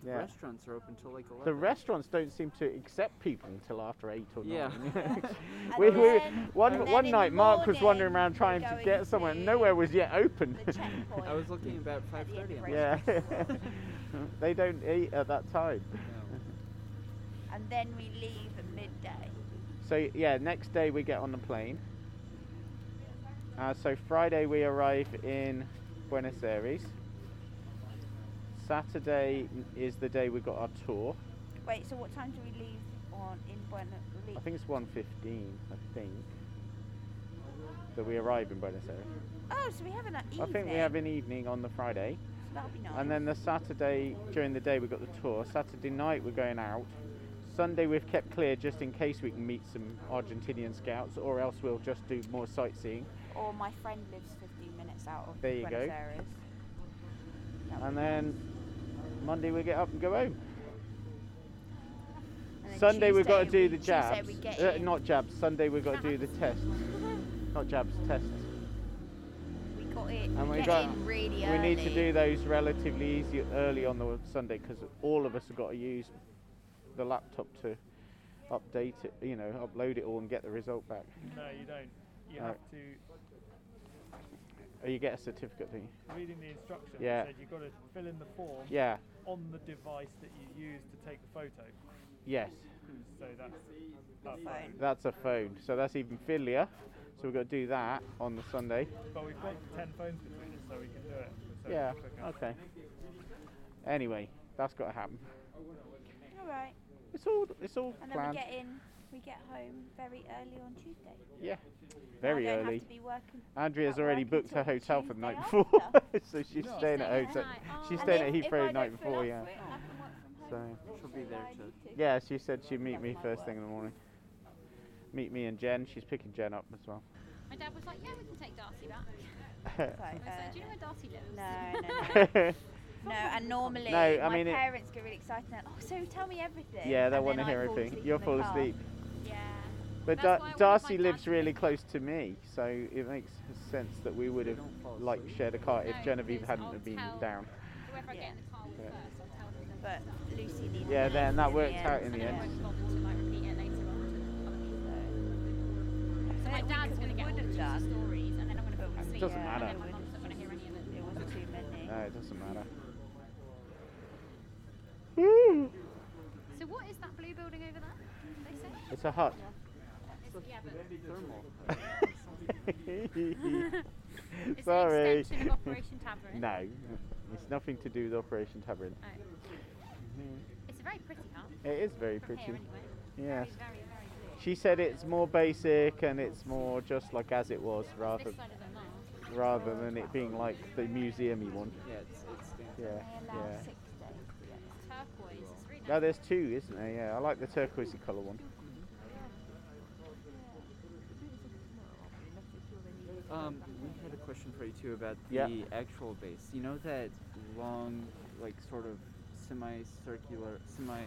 And the Yeah. restaurants are open till like 11. The restaurants don't seem to accept people until after eight or Yeah. nine. And we, we, one one night, Mark was wandering around trying to get somewhere. to Nowhere was yet open. I was looking about At the 5:30. yeah, they don't eat at that time. no. and then we leave at midday. So yeah, next day we get on the plane. Uh, so Friday we arrive in Buenos Aires. Saturday is the day we got our tour. Wait, so what time do we leave on in Buenos Aires? I think it's 1.15, I think, that we arrive in Buenos Aires. Oh, so we have an evening. I think we have an evening on the Friday. So that'll be nice. And then the Saturday, during the day, we've got the tour. Saturday night, we're going out. Sunday, we've kept clear just in case we can meet some Argentinian scouts, or else we'll just do more sightseeing. Or my friend lives 15 minutes out of There you Buenos go. Aires. And then Monday, we get up and go home. And then Sunday, we've got to do we- the jabs. We get uh, not jabs. Sunday, we've got to do the tests. not jabs, tests. We got it. And we we get got- in really We need to do those relatively easy early on the Sunday because all of us have got to use the laptop to update it, you know, upload it all and get the result back. No, you don't. You No. have to. Oh, you get a certificate, don't you? Reading the instructions, Yeah. said you've got to fill in the form Yeah. On the device that you use to take the photo. Yes. So that's that phone. That's a phone. So that's even fiddlier. So we've got to do that on the Sunday. But we've got ten phones between us, so we can do it. So Yeah. Okay. Anyway, that's got to happen. All right. It's all it's all And then we get in. We get home very early on Tuesday. Yeah. Very I don't early. Have to be working Andrea's already work booked her until hotel for the night Tuesday before, so she's No. staying at Tuesday hotel. night. She's And staying if- at if Heathrow I the night don't feel before, up yeah. for it, I can work from So. She'll be there I to. need to. yeah, she said she'd meet me first thing in the morning. Meet me and Jen. She's picking Jen up as well. My dad was like, yeah, we can take Darcy back. So, I was like, uh, do you know where Darcy lives? No, no, no. No, and normally No, I my mean it- parents get really excited. They're like, oh, so tell me everything. yeah, they want to hear everything. You'll in the fall car. asleep. Yeah. But That's da- why I wanted my Darcy lives really close to me, so it makes sense that we would have like shared a car if Genevieve hadn't have been down. Yeah. get in the car with Yeah. first, I'll tell them. But Lucy needed Yeah, then that worked the out end. in the end. won't bother to like repeat it later on to other people. So my dad's going to get all the have juicy done. stories, and then I'm going to go to sleep. Doesn't matter. then my mum's not going to hear any of it. It wasn't too many. No, it doesn't matter. So what is that blue building over there? They say. It's a hut. It's, yeah, Thermal. it's Sorry. an extension of Operation Tabarin. no. It's nothing to do with Operation Tabarin. Oh. Mhm. It's very pretty, huh? It is very From pretty. here anyway. Yes. Very, very, very. She said it's more basic and it's more just like as it was rather This side of the mast. rather than it being like the museumy one. Yeah, it's it's Yeah, yeah. six days to turquoise. It's really No, there's two, isn't there? Yeah, I like the turquoisey colour one. Um, we had a question for you too about Yeah. the actual base. You know that long, like sort of semi-circular, semi,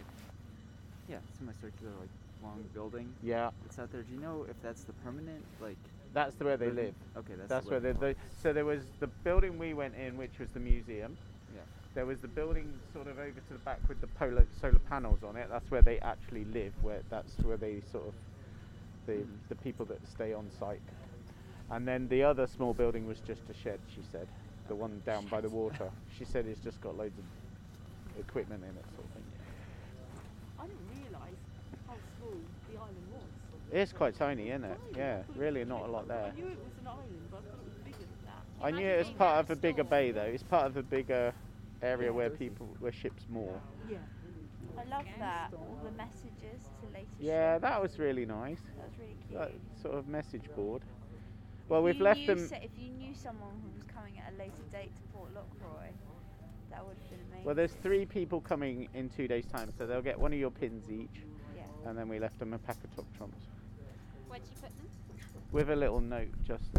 yeah, semi-circular, like long building. Yeah. It's out there. Do you know if that's the permanent, like? That's the where they live. Okay, that's. That's the where they. they so there was the building we went in, which was the museum. Yeah. There was the building sort of over to the back with the polar, solar panels on it. That's where they actually live. Where that's where they sort of the the people that stay on site. And then the other small building was just a shed. She said, the one down by the water. She said it's just got loads of equipment in it, sort of thing. I didn't realise how small the island was. It's quite tiny, isn't it? Yeah, really not a lot there. I knew it was an island, but I thought it was bigger than that. I knew it was part of a bigger bay though. It's part of a bigger area where people where ships moor. Yeah. I love that. All the messages to later Yeah, ships. that was really nice. That was really cute. That sort of message board. Well, If we've you left knew them. so- if you knew someone who was coming at a later date to Port Lockroy, that would have been amazing. Well, there's three people coming in two days' time, so they'll get one of your pins each. Yeah. And then we left them a pack of top trumps Where'd you put them? with a little note. Just,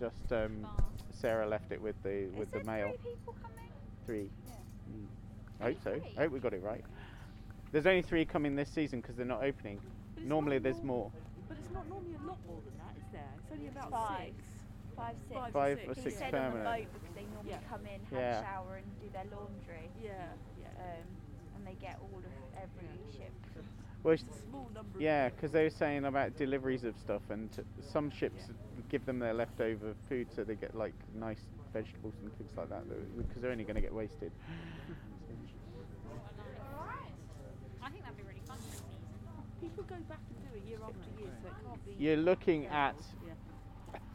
just um, Sarah left it with the with the mail. Three people coming. Three. Mm. I hope so. I hope we got it right. There's only three coming this season because they're not opening. Normally there's normal- more. But it's not normally a lot more than that, is there? It's only about Five. six. Five, six. Five, Five six. or he six said on the permanent. boat because they normally Yeah. come in, have Yeah. a shower, and do their laundry. Yeah, yeah. Um, and they get all of every ship. Well, It's a small number of Yeah, because they were saying about deliveries of stuff, and t- some ships give them their leftover food, so they get like nice vegetables and things like that, because they're only going to get wasted. I think that'd be really fun for a season. People go back and do it year after year, so it can't be. You're looking at Yeah.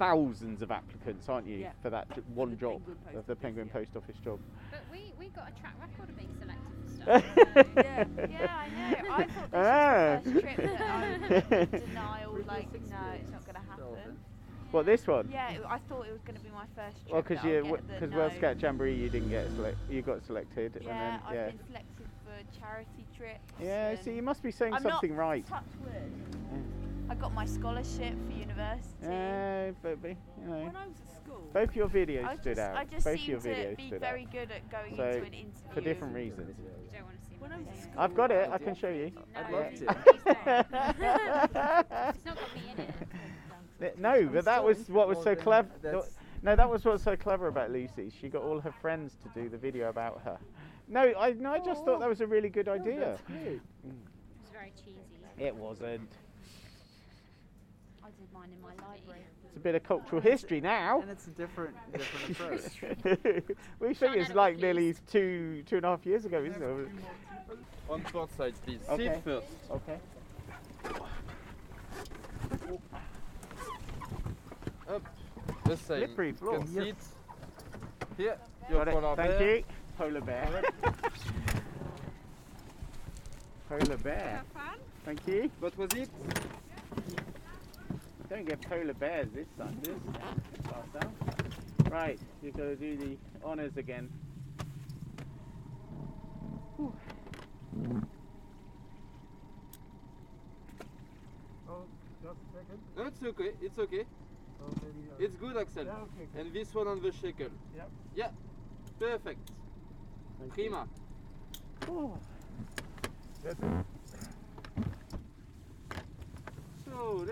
Thousands of applicants, aren't you, Yeah. for that j- one the job Penguin Post of the Office, Penguin yeah. Post Office job? But we, we got a track record of being selected for stuff. Yeah. Yeah, I know. I thought this Ah. was the first trip that I was in denial, like, no, it's not going to happen. What this one? Yeah, it, I thought it was going to be my first trip. Well, because that I'll you get because no. World Scout Jamboree you didn't get select, you got selected, Yeah, and then I've been selected for charity trips. Yeah, and see, you must be saying I'm something not, right. Touch wood. I got my scholarship for university. Yeah, but, but, you know. When I was at school. Both your videos I stood just, out. I just Both seem your to videos be stood very out. good at going So, into an interview. for different reasons. You don't want to see When I was at school. I've got it. I can show you. I'd No, love to. It's not got me in it. No, but that was what was so clever. No, that was what's so clever about Lucy. She got all her friends to do the video about her. No, I no, I just thought oh. that was a really good idea. That's great. Mm. It's very cheesy. It wasn't. I did mine in my library. It's a bit of cultural history now. And it's a different different approach. we think it's like it nearly two two and a half years ago, isn't it? On port side, please. Okay. Seat first. Okay. Up. This side. Slippery floor. Can Yes. sit. Here. Your Got it. polar Thank bear. you. Polar bear. polar bear. Thank you. What was it? Don't get polar bears this time, do you? Right, you've got to do the honours again. Whew. No, it's okay. It's okay. It's good, Axel. And this one on the shackle. Yep. Yeah. Perfect. Prima. Oh. So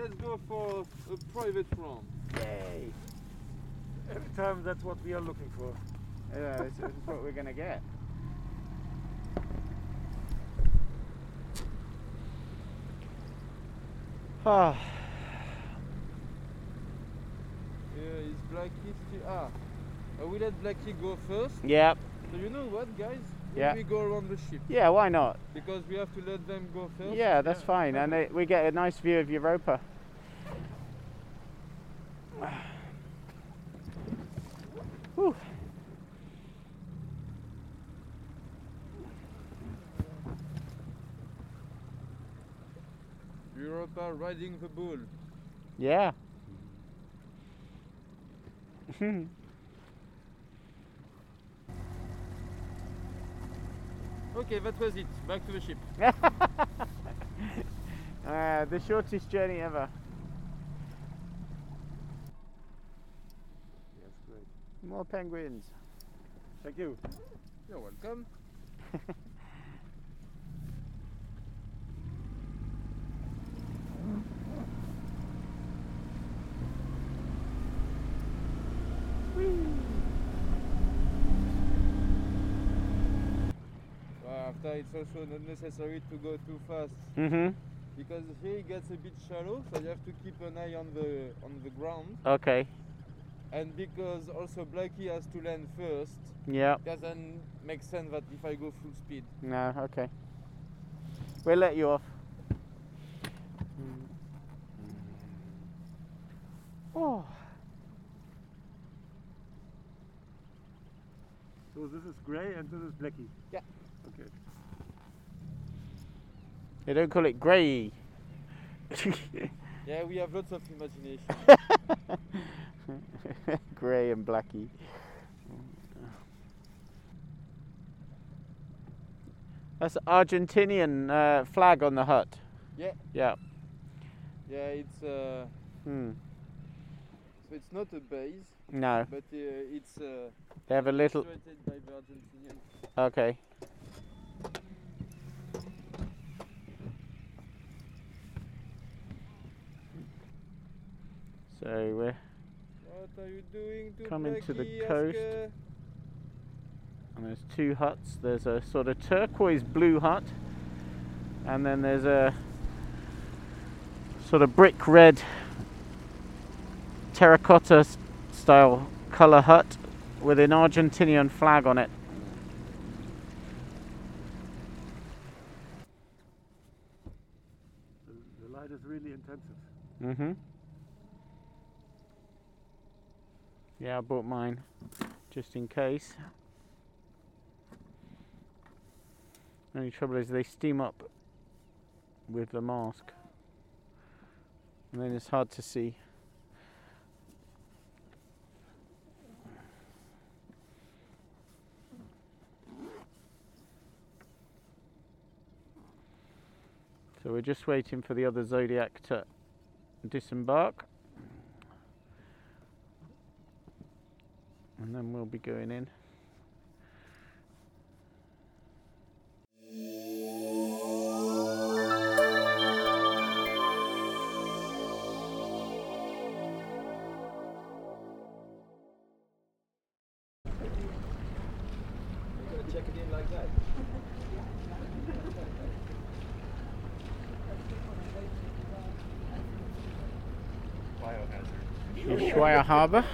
let's go for a private round. Yay! Every time that's what we are looking for. Yeah, this is what we're going to get. Ah, Yeah, is Blackie still? Ah, I will let Blackie go first. Yeah. So you know what, guys? Yeah. We go around the ship. yeah, why not? Because we have to let them go first. Yeah, that's fine. And it, we get a nice view of Europa. Whew. about riding the bull. Yeah. Okay, that was it. Back to the ship. uh, the shortest journey ever. Yes, great. More penguins. Thank you. You're welcome. Well, after it's also not necessary to go too fast Mhm. because here it gets a bit shallow, so you have to keep an eye on the on the ground. Okay. And because also Blackie has to land first, Yeah. doesn't make sense that if I go full speed. No, okay. We'll let you off. Oh. So this is grey and this is Blackie. Yeah. Okay. They don't call it grey. Yeah, we have lots of imagination. grey and blacky. That's the Argentinian uh, flag on the hut. Yeah. Yeah. Yeah, it's uh, Hmm. so it's not a base. No. But uh, it's uh, They have a little- by the Okay. So we're What are you doing to coming to the Blackie, coast. And there's two huts. There's a sort of turquoise blue hut, and then there's a sort of brick red terracotta style color hut with an Argentinian flag on it. The, the light is really intensive. Mhm. Yeah, I bought mine just in case. Only trouble is they steam up with the mask. And then it's hard to see. So we're just waiting for the other Zodiac to disembark. And then we'll be going in. check it in like that. Ushuaia Harbour.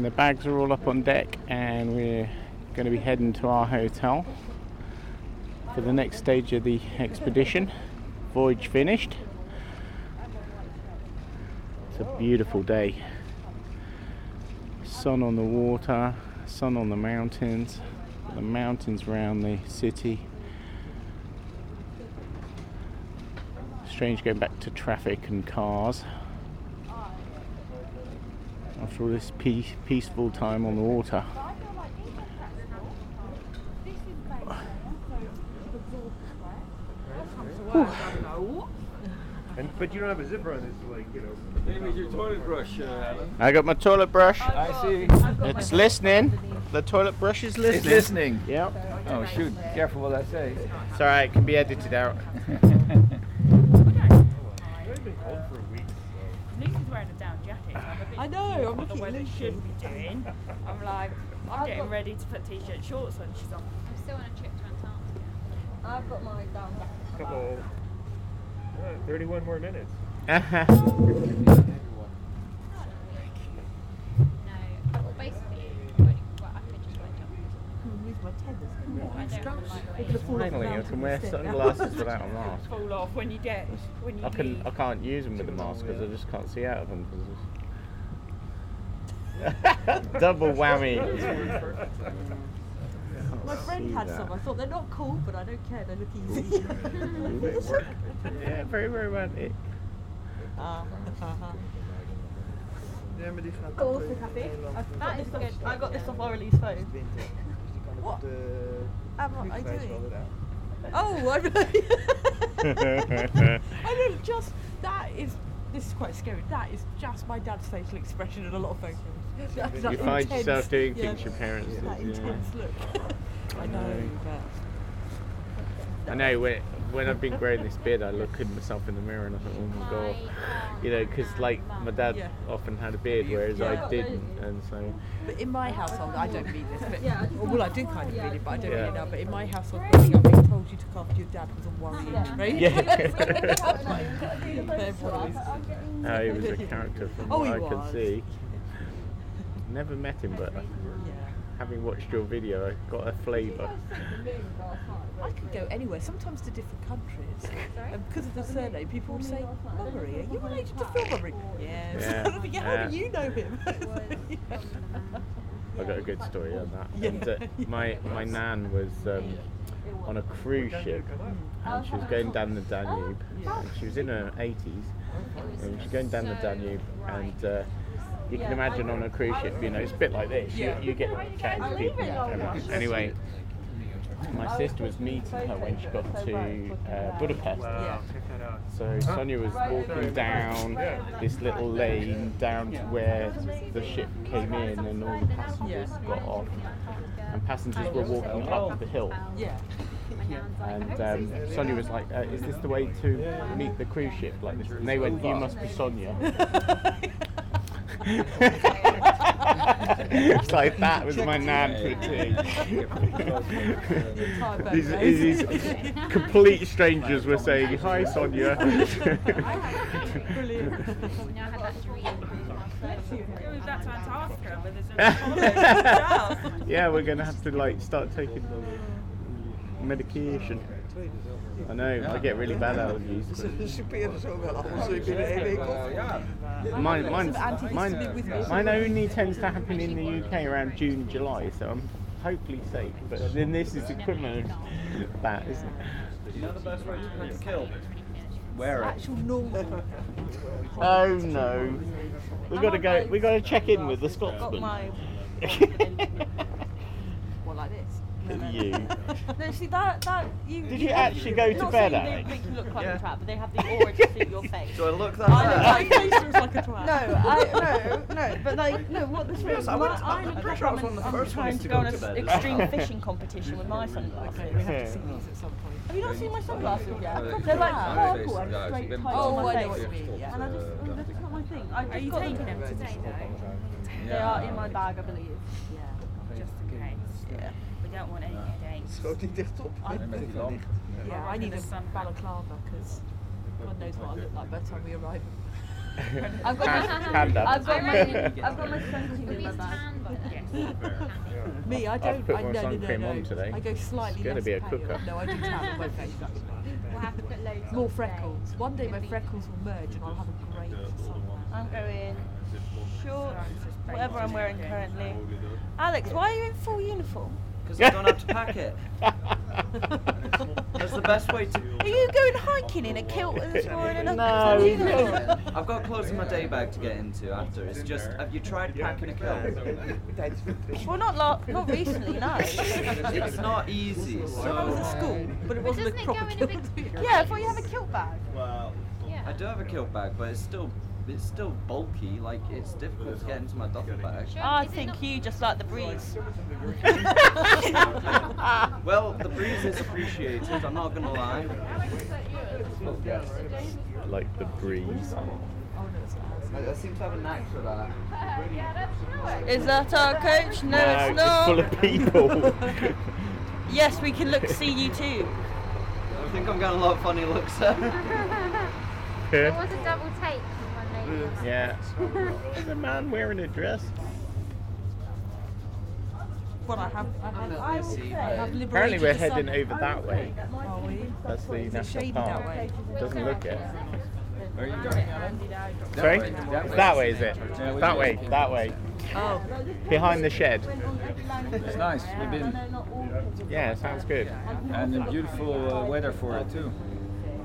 And the bags are all up on deck, and we're going to be heading to our hotel for the next stage of the expedition. Voyage finished. It's a beautiful day. Sun on the water, sun on the mountains, the mountains around the city. Strange going back to traffic and cars after all this peace, peaceful time on the water. And but you don't have a zipper on this, like you know. Name your toilet brush, uh, Alan. I got my toilet brush. I see. It's listening. The toilet brush is listening. It's listening. Yep. Oh shoot! Careful what I say. It's alright. It can be edited out. should be doing. I'm like, I'm I've getting ready to put t-shirt shorts on. She's on. I'm still on a trip to Antarctica. I've got my down back. Couple. Uh, Thirty-one more minutes. Uh-huh. No, well, basically, well, I could just wear jumpers. Use my tethers. I don't like the way Finally, I can wear sunglasses without a mask. Fall off when you get when you I can. leave. I can't use them with the mask because I just can't see out of them. 'Cause it's- Double whammy. My friend had that. some. I thought they're not cool, but I don't care. They look easy. yeah, very romantic. Ah, haha. Ja, maar die gaat Cool, ook, so eh, happy. heel lang. I've got this off, good, I got this yeah. off Aurelie phone. Het is winter. Dus die kan What? op de Ah, what I vliegreis wel doing? eruit. Oh, I I don't just that is this is quite scary. That is just my dad's facial expression in a lot of photos. That- You that find intense- yourself doing yeah, things your parents That did, yeah. intense look. I know, but I know when, when I've been growing this beard, I look at myself in the mirror and I think, oh my god, you know, because like my dad Yeah. often had a beard, whereas Yeah. I didn't, and so But in my household, I don't mean this, but well, I do kind of mean it, but I don't Yeah. mean it now. But in my household, growing up, being told you to look after your dad was a worrying right? Yeah. Everyone was- uh, he was a character from Oh, what I could was. see. Never met him, but having watched your video, I got a flavour. I could go anywhere, sometimes to different countries. And because of the surname, people would say, Mummery, are you related to Phil Mummery? Yes. Yeah, yeah, how do you know him? I got a good story on that. Yeah. And, uh, my my nan was um, on a cruise ship, and she was going down the Danube. And she was in her 80s, and she was going down the Danube, and uh, you can imagine on a cruise ship, you know, it's a bit like this. You, you get chatting to people. and anyway, my sister was meeting her when she got to uh, Budapest. So Sonia was walking down this little lane down to where the ship came in and all the passengers got off. And passengers were walking up the hill. And um, Sonia was like, uh, "Is this the way to meet the cruise ship like this?" And they went, "You must be Sonia." it's like that was my nan for tea. these, these complete strangers were saying, "Hi, Sonia." That's Antarctica, but there's yeah, we're gonna have to like start taking medication. I know, I get really bad allergies. Ze superen zo wel allemaal zo binnen één week op. Mine, mine, mine, mine only tends to happen in the UK around June, July, so I'm hopefully safe. But then this is equivalent of that, isn't it? You know the best way to prevent a kill? Wear it. Actual normal. Oh no, We've got to go. we've got to check in with the Scotsman. well, like this. You. No, see that that you. Did you actually go to not bed, saying Alex? They make you look like Yeah. a twat, but they have the aura to suit your face. Do I look that I look like face looks like a twat. No, I no no, but like no. What this Yes, was? I my- went- I'm I'm, pretty sure I was one of the first trying ones to to go go on to an bed. extreme fishing competition with my sunglasses. Okay, we have to see these at some point. Have you not seen my sunglasses yet? Yeah. They're like purple and Yeah, straight it's tight Oh, on my I know face. what you mean. And I just, oh, that's not my thing. I just Are you got taking them. them today though? They are in my bag, I believe. Yeah. Just in case. Yeah. We don't want any headaches. Schoot niet dicht op. I- Met die lamp. Yeah, I need a balaclava because God knows what I look like by the time we arrive. I've got Hand- my, hand up. I've got my, I've got my suntan in my bag. Me, I I've don't. put I, my no, no, sun no, cream no. on today. I go slightly It's gonna be a pale. cooker. No, I do tan on my face. We'll have to put loads More freckles. One day my freckles will merge and I'll have a great sun. I'm going short, whatever I'm wearing currently. Alex, why are you in full uniform? Because I don't have to pack it. That's the best way to. Are you going hiking in a kilt and snoring in a No, full uniform? I've got clothes in my day bag to get into after. It's just, have you tried packing a kilt? Well, not la- not recently, no. It's not easy. When I was So at school, but it wasn't a proper kilt. Yeah, I thought you have a kilt bag. Well, I do have a kilt bag, but it's still, it's still bulky. Like it's difficult to get into my duffel bag. Ah, I think you just like the breeze. Well, the breeze is appreciated. I'm not gonna lie. like the breeze. I, I seem to have a knack for that. Is that our coach? No, No, it's it's not. full of people. yes, we can look see you too. I think I'm getting a lot of funny looks. There was a double take from yeah. There's a man wearing a dress. Well, I have, I have, I have, I have Apparently we're the heading sun. over that way. Are we? That's the Is it national shady park. that way? Doesn't look it. Where are you going? Sorry? That way. That way is it? Yeah, we That way, that way. Oh. behind the shed. It's nice. We've been Yeah, sounds good. and a beautiful uh, weather for it too.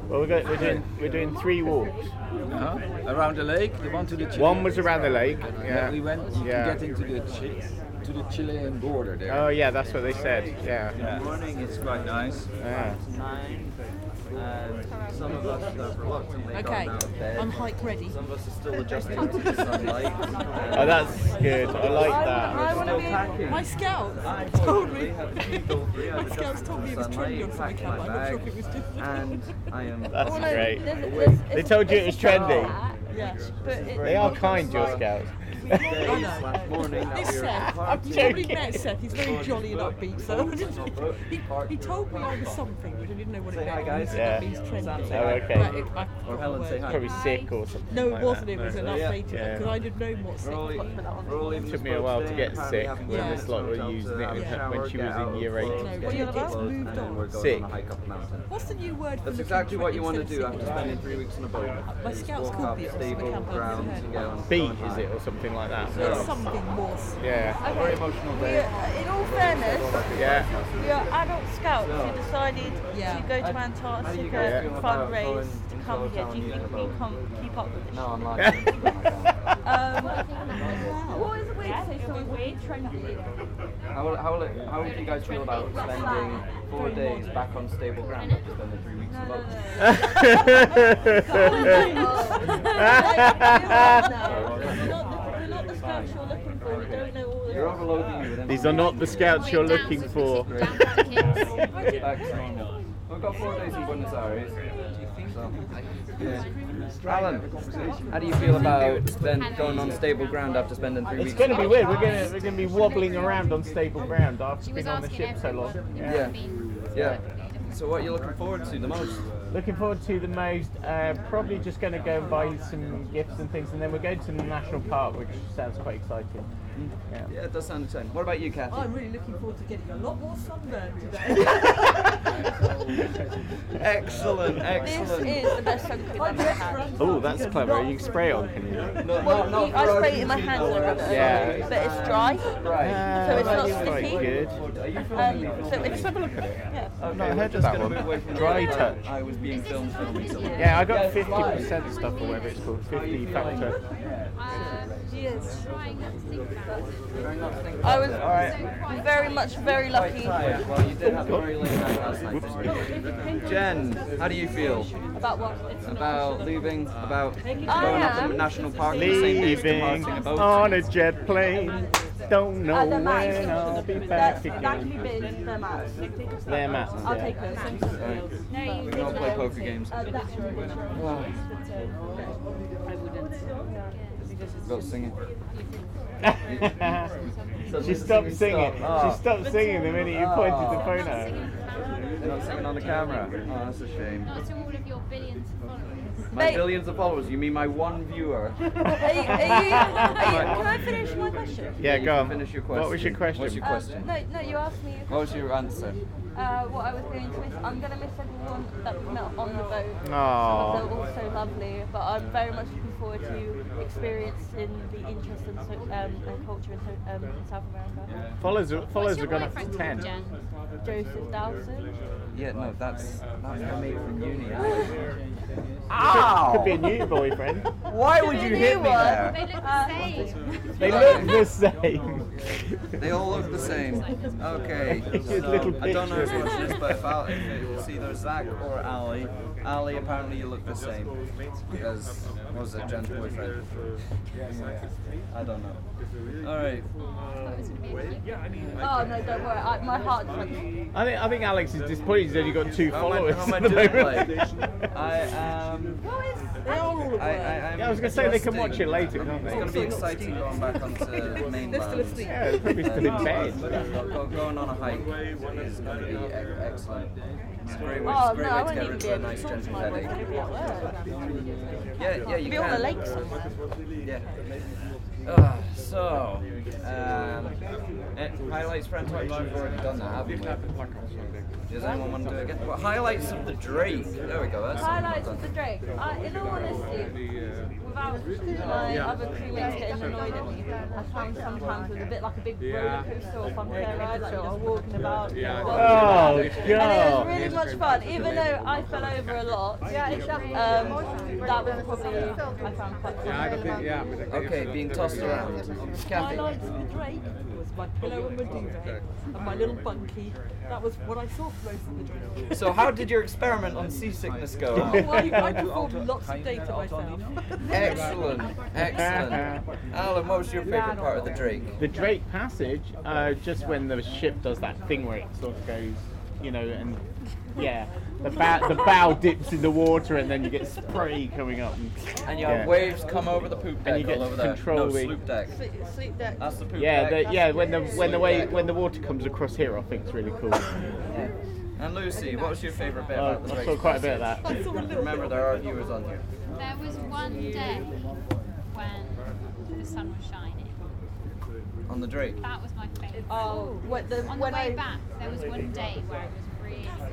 Well, we're, go- we're doing we're doing three walks. Uh-huh. Around the lake, the one to the Chilean. One was around the lake. Yeah. we went. You Yeah. can get into the Chi- to the Chilean border there. Oh yeah, that's what they said. Yeah. Yeah. morning, it's quite nice. Yeah. Nine. And some of us have reluctantly Okay, gone out of bed. I'm hike ready. Some of us are still adjusting to the sunlight. Oh, that's good. I like I that. want to Still packing. be. My scouts I told me. totally have feel free. I've My scouts told me it was trendy on summer packed camp. I'm not sure if it was different. and I am. That's great. there's- there's- They told you it was trendy. Yeah, but it, They are kind, your scouts. Know. morning It's Seth. partying. You probably met Seth. He's very jolly and upbeat. So he, he told me I was something, but I didn't know what it hi, meant. guys. He said Yeah. Means trendy. Oh, okay. It- Or Helen, say hi. Probably sick or something. No, it wasn't. It was an Yeah. update Yeah. because I didn't know what sick was. we're Took me a while to get sick having when Yeah. this lot were using it when she was in year eight. No, the boat, Moved on. Sick. on. What's the new word for That's exactly what you want to do after spending three weeks in a boat. My scouts called it, so stable ground on. Beat, is it, or something like that? There's something more. Yeah. A very emotional day. are, in all fairness, Yeah. we are adult scouts who decided Yeah. to go to How Antarctica guys and feel fundraise going to come here. Do you think we using the can keep up with this? No, I'm not. Um, what is the weird say something weird trendy? How will, how will it, how would you guys feel about spending four days back on stable ground after spending three weeks in a boat? You're overloading me with These are not the scouts you're looking for. We've got four days in Buenos Aires. So, yeah. Alan, how do you feel about spend, going on stable ground after spending three It's weeks? going to be weird. We're going to we're going to be wobbling around on stable ground after being on the ship so long. Yeah. Yeah. So what are you looking forward to the most? Looking forward to the most. Uh, probably just going to go and buy some gifts and things, and then we're going to the national park, which sounds quite exciting. Yeah. Yeah, it does sound exciting. What about you, Kathy? I'm really looking forward to getting a lot more sunburn today. Excellent, This excellent. is the best sunscreen I've ever had. Oh, that's clever. You can spray it on, can you? No, Well, no, you- no, I for spray it in my hands and rub it Yeah. but it's dry, Right. so it's not that's quite sticky. good. Are you Um, filming me? so it's have a look at it. Yeah. I've Okay, not we're heard of just that gonna away one. from the Dry touch. I was being filmed filming someone. Yeah, I got 50% stuff or whatever it's called. 50 factor. Yes. Trying not to think I about was it. All right. very much, very lucky. Well, you did have a very late night last night. Jen, how do you feel About what? about leaving? About going I up to am. the national park the same day as Leaving departing on a jet plane. Don't know Uh, the mats. when I'll be That, back that can again. be big, they're mats. They're mats, I'll yeah. take those. Right. We don't play poker games. That's Go singing. she stopped singing. Oh. She stopped singing the minute you pointed the phone at her. You're not singing on the camera. Oh, that's a shame. Not to all of your billions of followers. My Mate. billions of followers. You mean my one viewer? Are you, are you, are you, can I finish my question? Yeah, go on. Finish your question. What was your question? What's your Um, no, no, you asked me a What was your answer? uh, what I was going to miss. I'm going to miss everyone that we met on the boat. Aw. They're all so lovely, but I'm very much looking forward to experiencing the interest and, so, um, and culture in, so, um, South America. Follows, follows What's have your gone up to 10. Jen? Joseph Dowson. Yeah, no, that's that's my mate from uni. Could be a new boyfriend. Why would you hit me there? They look the same. They look the same. They all look the same. Okay. Little So, I don't know who's pictures. watching this, but if, I, if it's either Zach or Ali, Ali, apparently you look the same. Because, was it, Jen's boyfriend? I don't know. Alright. Oh no, don't worry. I, my heart's like. I think I think Alex is disappointed he's only got two How am I, followers. how am I at the doing, moment. like? I am. They're all I, I, I'm Yeah, I was gonna say they can watch it later, can't It's going to be exciting going back onto the mainland. They're still asleep. Yeah, they're probably still in bed. Go- go- Going on a hike is going to be excellent. It's a great way, Oh it's a no, great I way to won't get even rid be of a to nice talk gentle my headache. boyfriend. He'll be at work. Yeah, yeah, you He'll be on the can. lake somewhere. Yeah. Uh, so, um, highlights for Antarctica. We've already done that, haven't we? Does anyone want to do it again? Well, highlights of the Drake. There we go. That's Highlights of the Drake. I, in all honesty, without my Yeah. other crewmates getting annoyed at me, I found sometimes it was a bit like a big Yeah. roller coaster or fun fair ride, like you're walking about. Yeah. Oh, about. And it was really much fun, even though I fell over a lot. Yeah, Um, that was probably I found quite fun. Yeah, okay, being tossed around. Kathy. Highlights of the Drake was my pillow and my duvet and my little bunkie. That was what I saw for most of the Drake. So, how did your experiment on seasickness go? Oh, I, I performed lots of data myself. Excellent, excellent. Alan, what was your favourite part of the Drake? The Drake Passage, uh, just when the ship does that thing where it sort of goes, you know, and yeah, the bow, the bow dips in the water and then you get spray coming up. And, And you have yeah. waves come over the poop deck And deck you get all over to there. No, the- sloop deck. Sleep deck. That's the poop Yeah, deck. the, yeah. When the when the way when the water comes across here, I think it's really cool. And Lucy, what was your favourite bit oh, about the I Drake? saw quite a bit of that. I saw a little Remember, there are viewers on here. There was one day when the sun was shining. On the Drake. That was my favourite. Oh, what the On when the way I back, there was one day where it was really calm.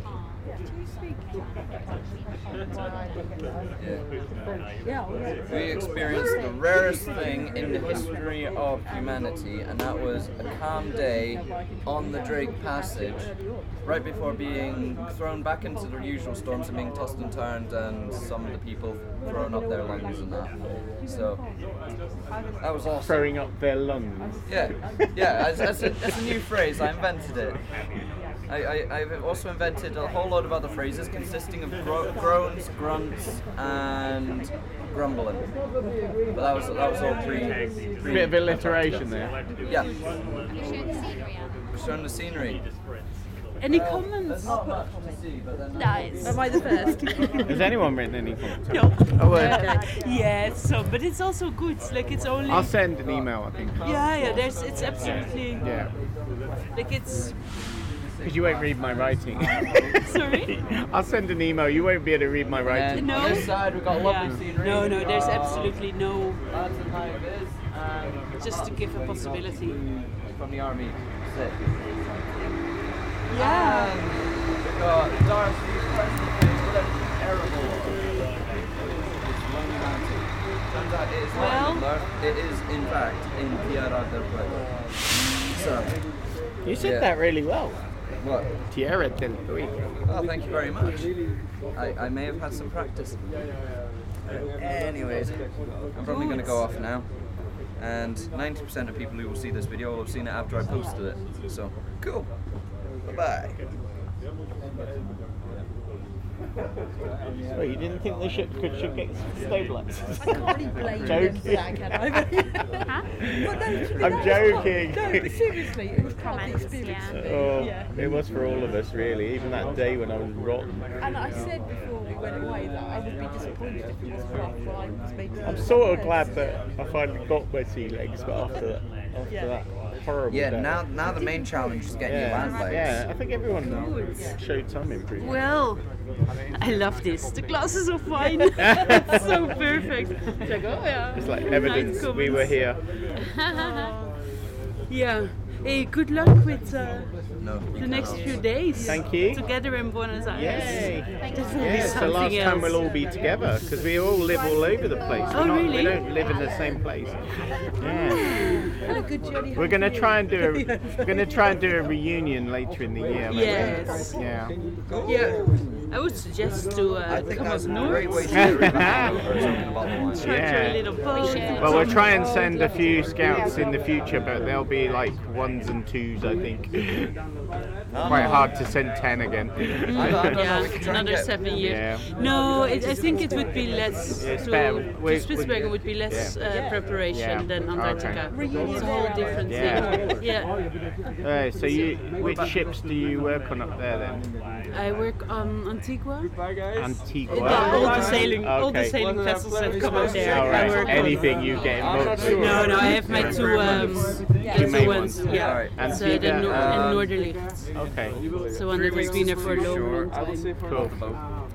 Yeah. We experienced the rarest thing in the history of humanity, and that was a calm day on the Drake Passage, right before being thrown back into the usual storms and being tossed and turned, and some of the people throwing up their lungs and that. So that was awesome. Throwing up their lungs. Yeah, yeah. As, as, a, as a new phrase, I invented it. I, I, I've also invented a whole lot of other phrases consisting of gro- groans, grunts, and grumbling. But that was that was all pre. pre Bit of alliteration there. Yeah. Have you shown the scenery, Alan? We're showing the scenery. Any Well, comments? there's not much to see, but then- Nice. Am I the first? Has anyone written any comments? No. Oh, uh, well. Yes, so but it's also good. Like it's only. I'll send an email. I think. Yeah, yeah. There's it's absolutely Yeah. like it's. Because you won't read my writing. Sorry? I'll send an email. You won't be able to read my writing. No. On this side, we've got lovely Yeah. scenery. No, no. There's Uh, absolutely no. That's a high Just to give a possibility. from the army. Yeah. And we've got Darcy's question page with a terrible. It's Lonely Mountain. Turns out it is not Well- in It is, in fact, in Tierra del Fuego. So. You said yeah. that really well. What? Tierra del Fuego. Oh, thank you very much. I, I may have had some practice. Anyways, I'm probably going to go off now. And 90% of people who will see this video will have seen it after I posted it. So, cool. Bye bye. Well, you didn't think the ship could should get stabilised? I can't really blame them joking. for that, can I? Huh? But no, to me, I'm joking. fun. No, but seriously, it was part of the experience. yeah. Oh, Yeah. it was for all of us, really. Even that day when I was rotten. And I said before we went away that I would be disappointed if it wasn't after I was made I'm sort of glad that I finally got my sea legs, but after that, after Yeah. that horrible Yeah, day. now now the main challenge is getting you yeah, land legs. yeah, I think everyone showed some improvement. Well, I love this. The glasses are fine. it's so perfect. It's like, oh yeah. It's like Nice evidence we were here. Yeah. Hey, good luck with uh, No, the next few days. Thank you. Together in Buenos Aires. Yay! That will be the something last time we'll all be together because we all live all over the place. Oh, We're not- really? We don't live in the same place. Yeah. Good journey. We're gonna try and do a we're gonna try and do a reunion later in the year. maybe. Yes. Yeah. Yeah. I would suggest to uh, I think come that's up north. great way to get rid of hangover, talking about the wine. Charter Yeah. a little boat. Well, we'll try and send a few scouts in the future, but they'll be like ones and twos, I think. Quite hard to send ten again. Mm, yeah, another seven years. Yeah. No, it, I think it would be less. Yeah, to, better. to Spitsbergen would be less yeah. uh, preparation Yeah. than Antarctica. Okay. It's a whole different Yeah. thing. Yeah. Uh, so you, which ships do you work on up there then? I work on Antigua. Antigua. Yeah, all the sailing, all the sailing vessels that come out there. All I right. work on. Anything you get involved with. No, no, I have my two, um, Two two main ones. ones. Yeah, Alright. it's uh, the Antigua, nor- um, and Noorderlicht. Okay. So one that has been there for a long, long time. Cool.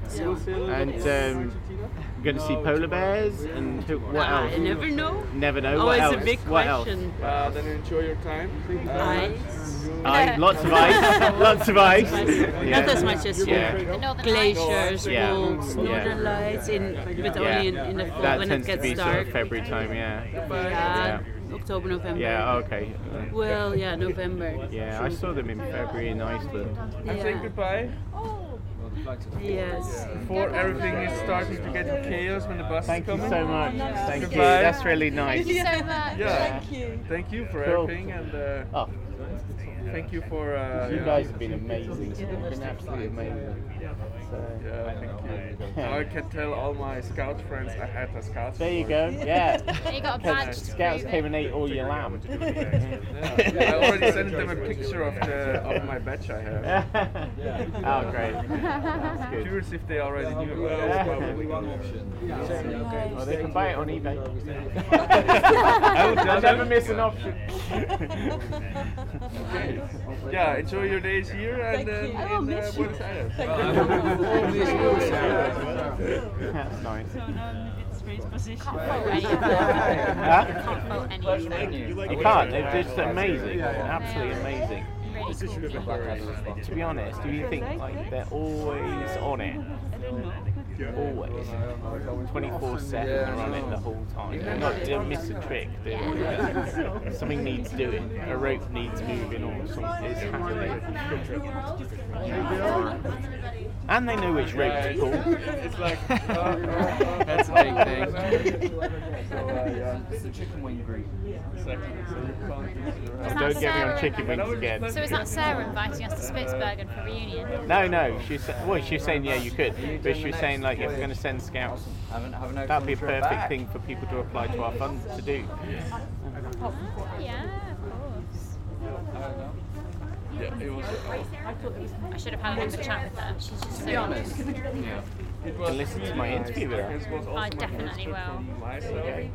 So. And um, you're going to see polar bears and who, what Ah, else? I never know. Never know. Oh, what it's else? a big what else? question. Uh, then enjoy your time. Uh, Ice. Ice, lots of ice, lots of ice. Yeah. Not as much as you. Yeah. Glaciers, Yeah. wolves, Yeah. northern lights, in, but Yeah. only in, in the fall that when tends it to gets be dark. sort of February time, yeah. Yeah, October, November. Yeah, okay. Well, yeah, November. Yeah, I saw them in February in Iceland. I'm saying goodbye. Yes. Before everything is starting to get chaos when the bus Thank is you so much. Thank you. That's really nice. Thank you so much. Yeah. Thank you. Thank you for Cool. everything and uh, Oh. Thank you for. Uh, You guys have been amazing. You've been absolutely amazing. So, Yeah, thank you. Now I can tell all my scout friends I had a scout. There you go. Yeah. You got a badge Scouts came and ate all your lamb. Yeah, I already sent them a picture of the of my badge I have. oh, great. That's good. Curious if they already knew about it. Yeah. Probably one option. Well, they can buy it on eBay. I would I'll never them. miss an option. Okay. Yeah, enjoy your days here and uh, in uh, Buenos Aires. That's nice. So now I'm in a bit strange position. Huh? Can't fault any of them. You can't. They're just amazing. Absolutely amazing. To be honest, do you think like they're always on it? Always. 24 7 they're on it the whole time. They're not, they miss a trick. They, something needs doing. A rope needs moving or something is happening. And they know which rope to pull. It's like That's a big thing. So, yeah. It's the chicken wing group. So you can't use your Oh, don't get me on chicken wings again. So is that Sarah inviting us to Spitsbergen for a reunion? No, no. She's well, she's saying yeah, you could, but she was saying like if we're going to send scouts, Haven't, haven't that'd be a perfect thing for people to apply to our fund to do. Oh, yeah, of course. Yeah, it was. I should have had another chat with her. She's just To so be honest, Yeah. You can listen to my interview with her. I definitely will. Myself,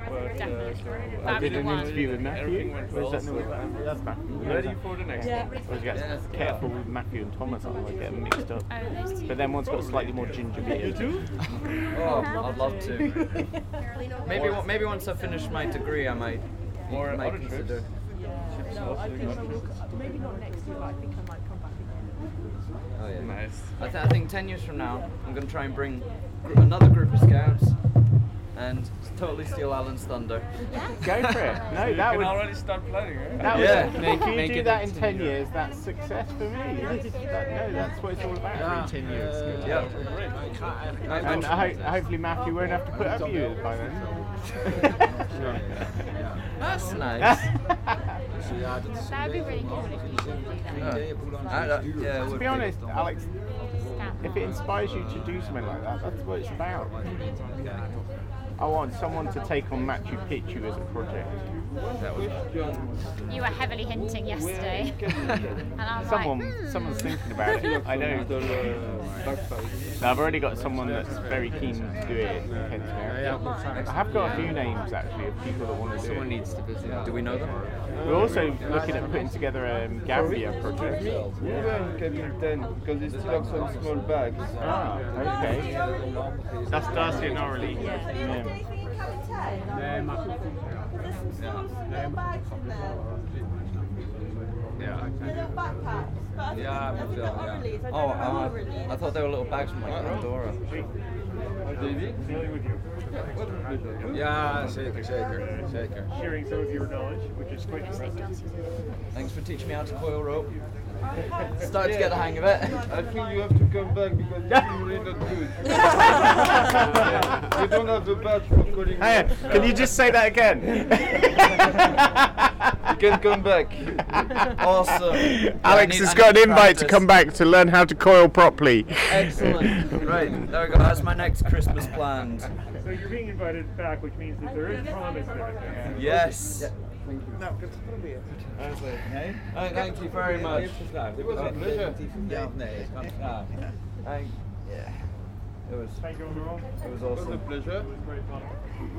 but, Definitely. uh, I did an one. interview with Matthew. Everything Was that well, no, so- that's Matthew. Ready for the next Yeah. one. I was careful with Matthew and Thomas. I don't get them mixed up. Oh, those two. But then one's got slightly more ginger beard. You too? Oh, I'd love to. maybe maybe once I finish my degree, I might Or might other trips. Consider. No, I think I will, maybe not next year, but I think I might come back again. Oh yeah. Nice. I, th- I think ten years from now, I'm gonna try and bring gr- another group of scouts and totally steal Alan's thunder. Go for it. No, you that can would. already start planning, right? That Yeah, would, make- if you make do it that in 10 the- years, that's success for me. That's, that, no, that's what it's all about for in 10 years. Yeah. And I hope, hopefully Matthew won't have to put up with you by then. That's nice. That would be really cool if you could do that. I- I- yeah, it to would be honest, Alex, if it inspires you to do something like that, that's what it's about. I want someone to take on Machu Picchu as a project. You were heavily hinting yesterday. and I was someone, like, hmm. someone's thinking about it. I know. No, I've already got someone that's very keen to do it. I have got a few names actually of people that want to do Someone it. needs to visit. Do we know them? We're also looking at putting together a um, Gambia project. Yeah, cabin 10, because they still have some small bags. Ah, okay. That's Darcy and Orly. Yeah. Yeah, I feel, yeah. Oh, uh, I thought they were little bags from like Pandora. David? Ja, zeker, zeker, zeker. Sharing some of your knowledge, which is quite impressive. Thanks for teaching me how to coil rope. Starting to get the hang of it. I think you have to come back because you're really not good. you don't have the badge for calling. Hey, can you just say that again? you can come back. Awesome. Alex need- has got an need to invite to come back to learn how to coil properly. Excellent. Right, there we go. That's my next Christmas planned. So you're being invited back, which means that there is promise there. Yes. No, it's probably it. Oh, thank you very much. It was a pleasure. Thank- yeah. It was. Thank you, everyone. It was It was a awesome. pleasure.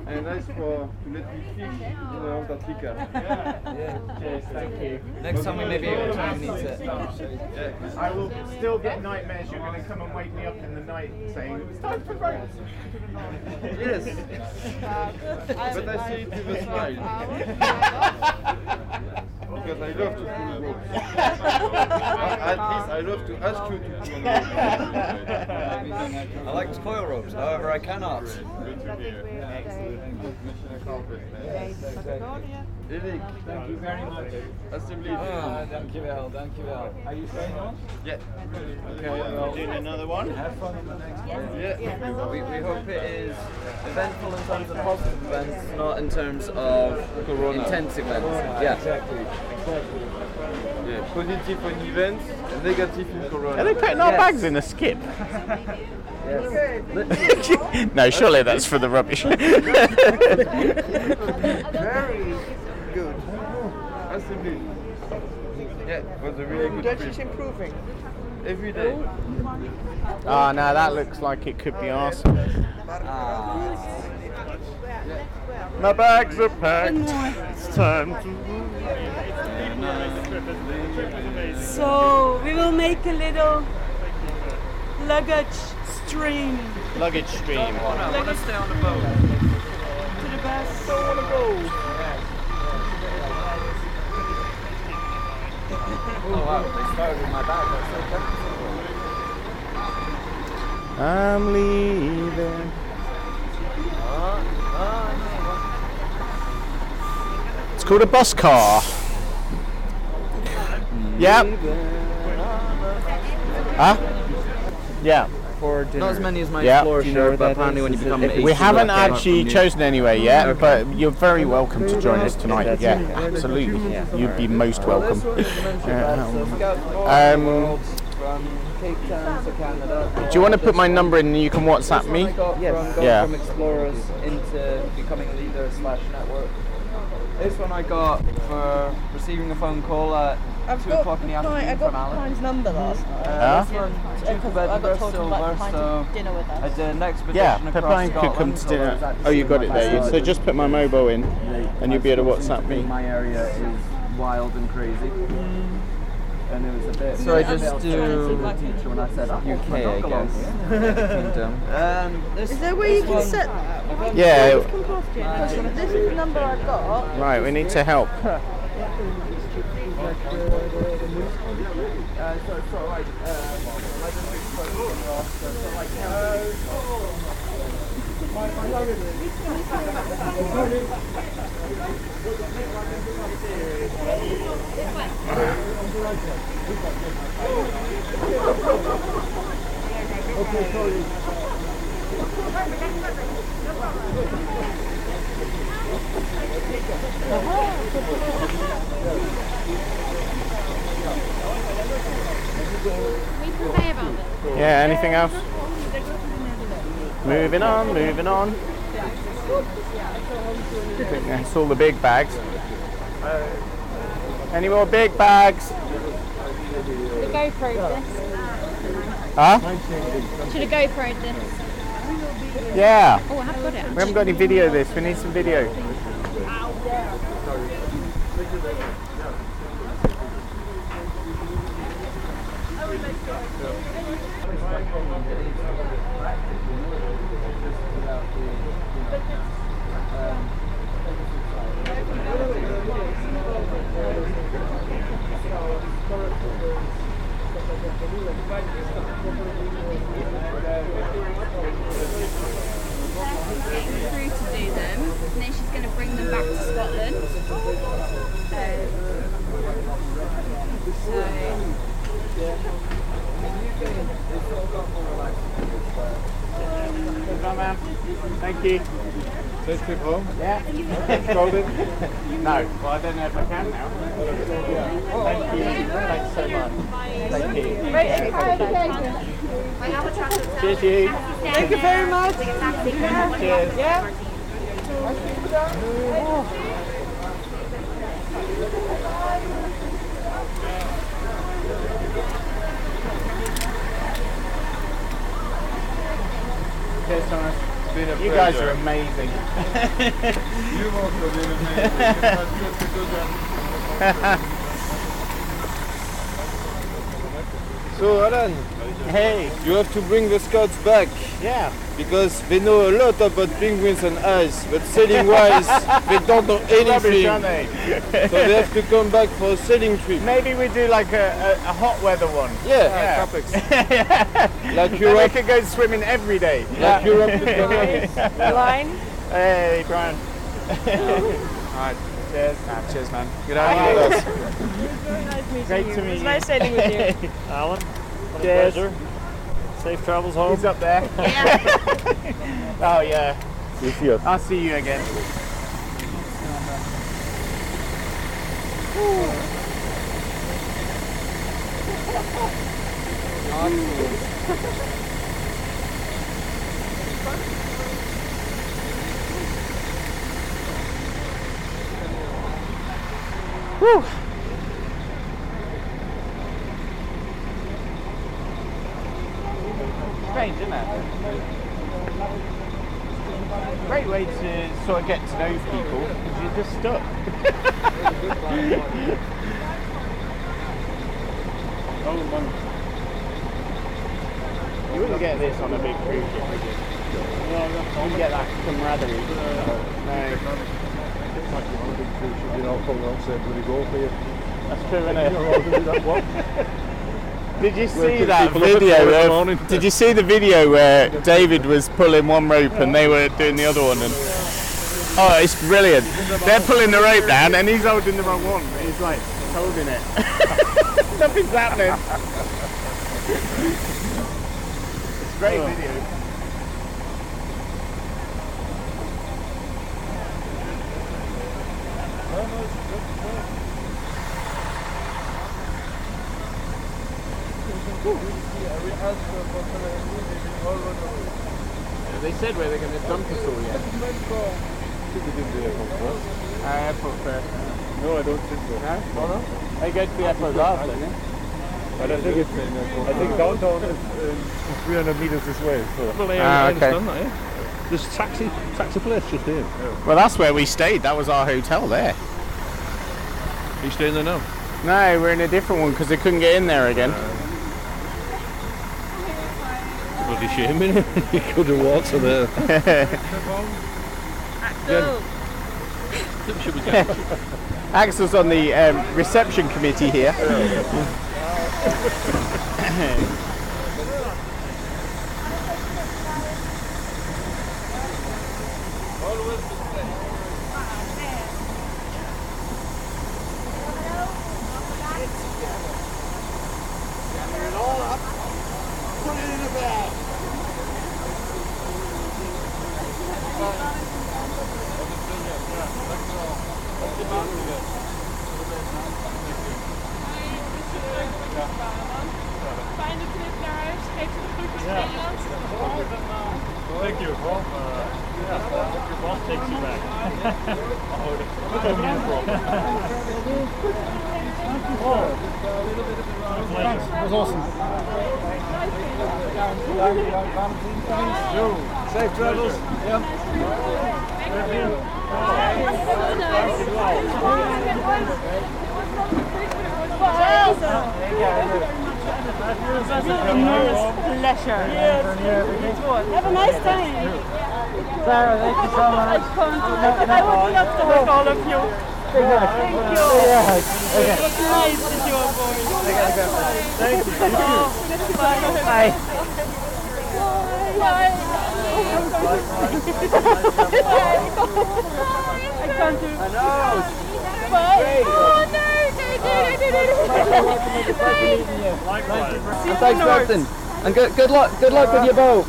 And nice for to let me fish in Antarctica. Yeah. Cheers, thank you. Next time we may be able to meet uh, it. I will still get nightmares. You're going to come and wake me up in the night saying it's time for vote. Yes. but I see it with a smile. because I love to pull ropes. At least I love to ask you to pull ropes. I like to coil ropes, however I cannot. Mission accomplished. Erik, thank you very much. Alsjeblieft. Ah, dankjewel, dankjewel. Are you staying on? Yeah. Okay, well, doing another one. Have fun in the next one. Yeah. We, we hope it is eventful in terms of positive events, not in terms of intense events. Yeah. Exactly. Exactly. Yeah. Positive on events, negative in Corona. Are they putting our bags in a skip? Yes. no, surely that's for the rubbish. Very good. Assembly. Yeah, it was a really good Dutch trip. is improving. Every day. Ah, oh, no, that looks like it could be awesome. Ah. My bags are packed. It's time to. move. So we will make a little luggage stream Luggage stream. I want to stay on the boat. to the bus. Don't want to go. Oh wow, they started with my bag. That's so comfortable. I'm leaving. It's called a bus car. Mm. Yep. Huh? Yeah. For dinner. Not as many as my Yeah. Explorer Do you know where but apparently is? when you Is become if 18, We haven't you actually have chosen anywhere yet, Okay. but you're very welcome to join us tonight. That's Yeah, it. absolutely. Yeah. You'd be most welcome. Um, from Cape Town to Canada. do you want to put my number in and you can WhatsApp me? I Yes. from Yeah. from explorers into becoming a leader slash network. This one I got for receiving a phone call at I've two got o'clock in the afternoon I got from Alan. Pine's number last night. Uh, this one, Yeah. Duke of I got Edinburgh, told to invite Silver, Pine to so dinner with us. I did an expedition Yeah, across Pepine could come Scotland, to dinner. I Oh, you got it there. passage. So just put my mobile in and you'll be able to WhatsApp me. My area is wild and crazy. And it was a bit. So I a bit just do a teacher when I said I walked UK, I guess. Kingdom. Um, this, Is there a way you can one- set that? Yeah. Can you come past here? This is the number I've got. Right, we need to help. Uh, so it's sort of like, like so it's sort of Okay, sorry. Yeah, anything else? Moving on, moving on. I think that's all the big bags. Any more big bags? The GoPro this. Huh? Should have GoPro this. Yeah. Oh, I have got it. We haven't got any video of this. We need some video. Getting through to do them, and then she's going to bring them back to Scotland. Um, so, Thank you. Let's trip home. Yeah. Golden? No. Well, I don't know if I can now. Thank you. Thanks so much. Thank you. Cheers, you. Thank you very much. Cheers. Yeah. Thomas. It's been a You guys are amazing. You've also been amazing. It was good to do that. So Alan, hey, you have to bring the scouts back. Yeah. Because they know a lot about penguins and ice, but sailing wise, they don't know anything. Rubbish, they? so they have to come back for a sailing trip. Maybe we do like a, a, a hot weather one. Yeah, tropics. Like Then Europe. we could go swimming every day. Like Europe with the Line. Hey, Brian. Alright, cheers. Nah, cheers, man. Good Bye. having you guys. Very nice meeting Great you. to It meet was you. nice sailing with you. Alan, what a Cheers. pleasure. Safe travels home. He's up there. oh yeah. See you. See you. I'll see you again. Whew. Strange, isn't it? Great way to sort of get to know people because you're just stuck. you wouldn't get this on a big cruise ship, would you? You wouldn't get that camaraderie. No. You know, come around saying, bloody go for you. That's true, isn't You know, I'll do that one. it? Did you see that people up at video? four in the Of, did you see the video where David was pulling one rope and they were doing the other one? And oh, it's brilliant. They're pulling the rope down and he's holding the wrong one. He's like holding it. Nothing's happening. it's a great video. They said where they're going to dump us all yet. Uh, airport first. No, I don't think so. No? No, no. They go to the airport last, don't they? But I think it's, I think downtown is uh, 300 meters this way. So. Well, Ah, okay. that, yeah. There's taxi, taxi place just here. Well, that's where we stayed. That was our hotel there. Are you staying there now? No, we're in a different one because they couldn't get in there again. Bloody shame, innit? you could have walked to there. Should we go? Axel's on the um, reception committee here. Fijne trip naar huis. Geef ze de groetjes Ja. Nederland. Thank you. Well, uh, yeah, your boss takes you back. oh, that's no problem. Thanks. That was awesome. Safe travels. Yeah. Het was een enormous pleasure. Have a nice time. Sarah, thank you so much. I can't. I would love to hug all of you. Thank you. Yeah, It was nice that you were born. Thank you. Oh, bye. Bye. Bye. I can't do I know. Bye. Oh no, no, no, no, And thanks, Captain. And good, good luck. Good luck with your boat.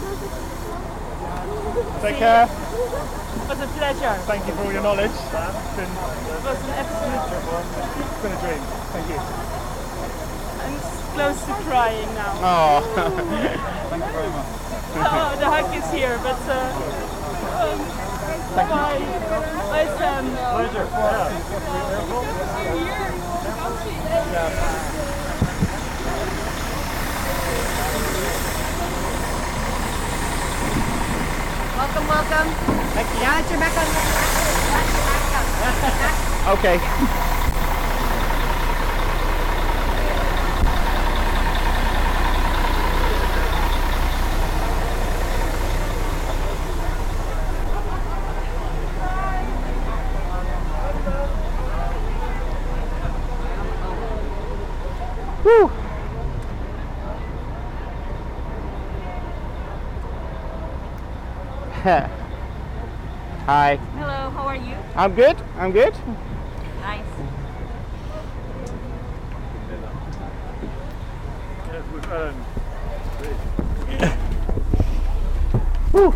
Take care. It was a pleasure. Thank you for all your knowledge. It's been, It was an absolute it's been a dream. Thank you. I'm close to crying now. Oh. Thank you very much. Oh, the hug is here, but uh, um, bye. Bye, Sam. Pleasure. Welcome, welcome. Thank you. Now that you're back on the Okay. Woo! Hi. Hello, how are you? I'm good. I'm good. Nice. Woo.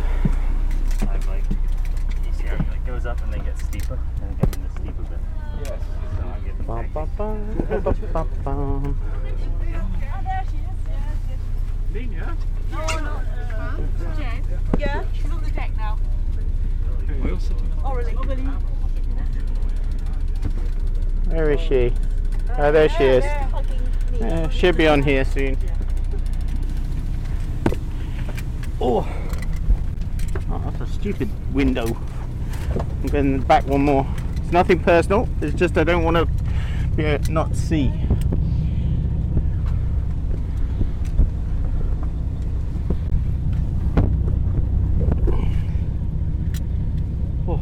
I'm like, you see how it like goes up and then gets steeper, and then getting the steeper bit. Yes. So I'm getting Bum, bum, bum, bum, bum, bum, bum. Lena? No, no. Uh, Jen? Yeah, she's on the deck now. Aurelie. Aurelie. Where is she? There she is. Uh, she'll be on here soon. Oh. oh, that's a stupid window. I'm going back one more. It's nothing personal. It's just I don't want to be uh, not see. Oh.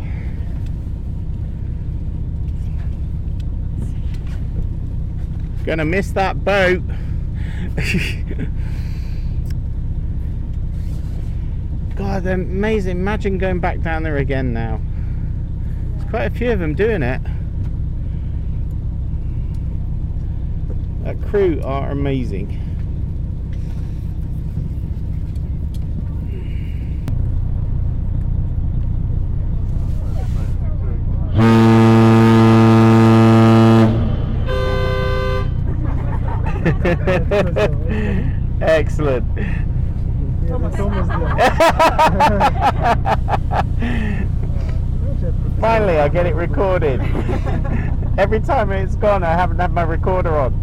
Gonna miss that boat. God, they're amazing. Imagine going back down there again now. There's quite a few of them doing it. That crew are amazing. Excellent. Finally, I get it recorded. Every time it's gone, I haven't had my recorder on.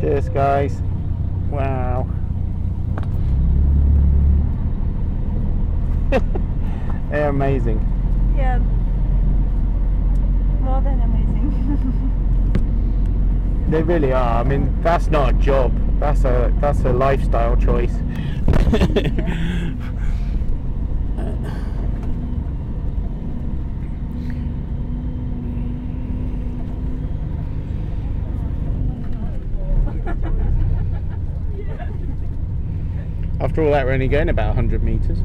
Cheers, guys. Wow. They're amazing. Yeah. More than amazing. They really are. I mean, that's not a job. That's a that's a lifestyle choice. After all that, we're only going about 100 meters.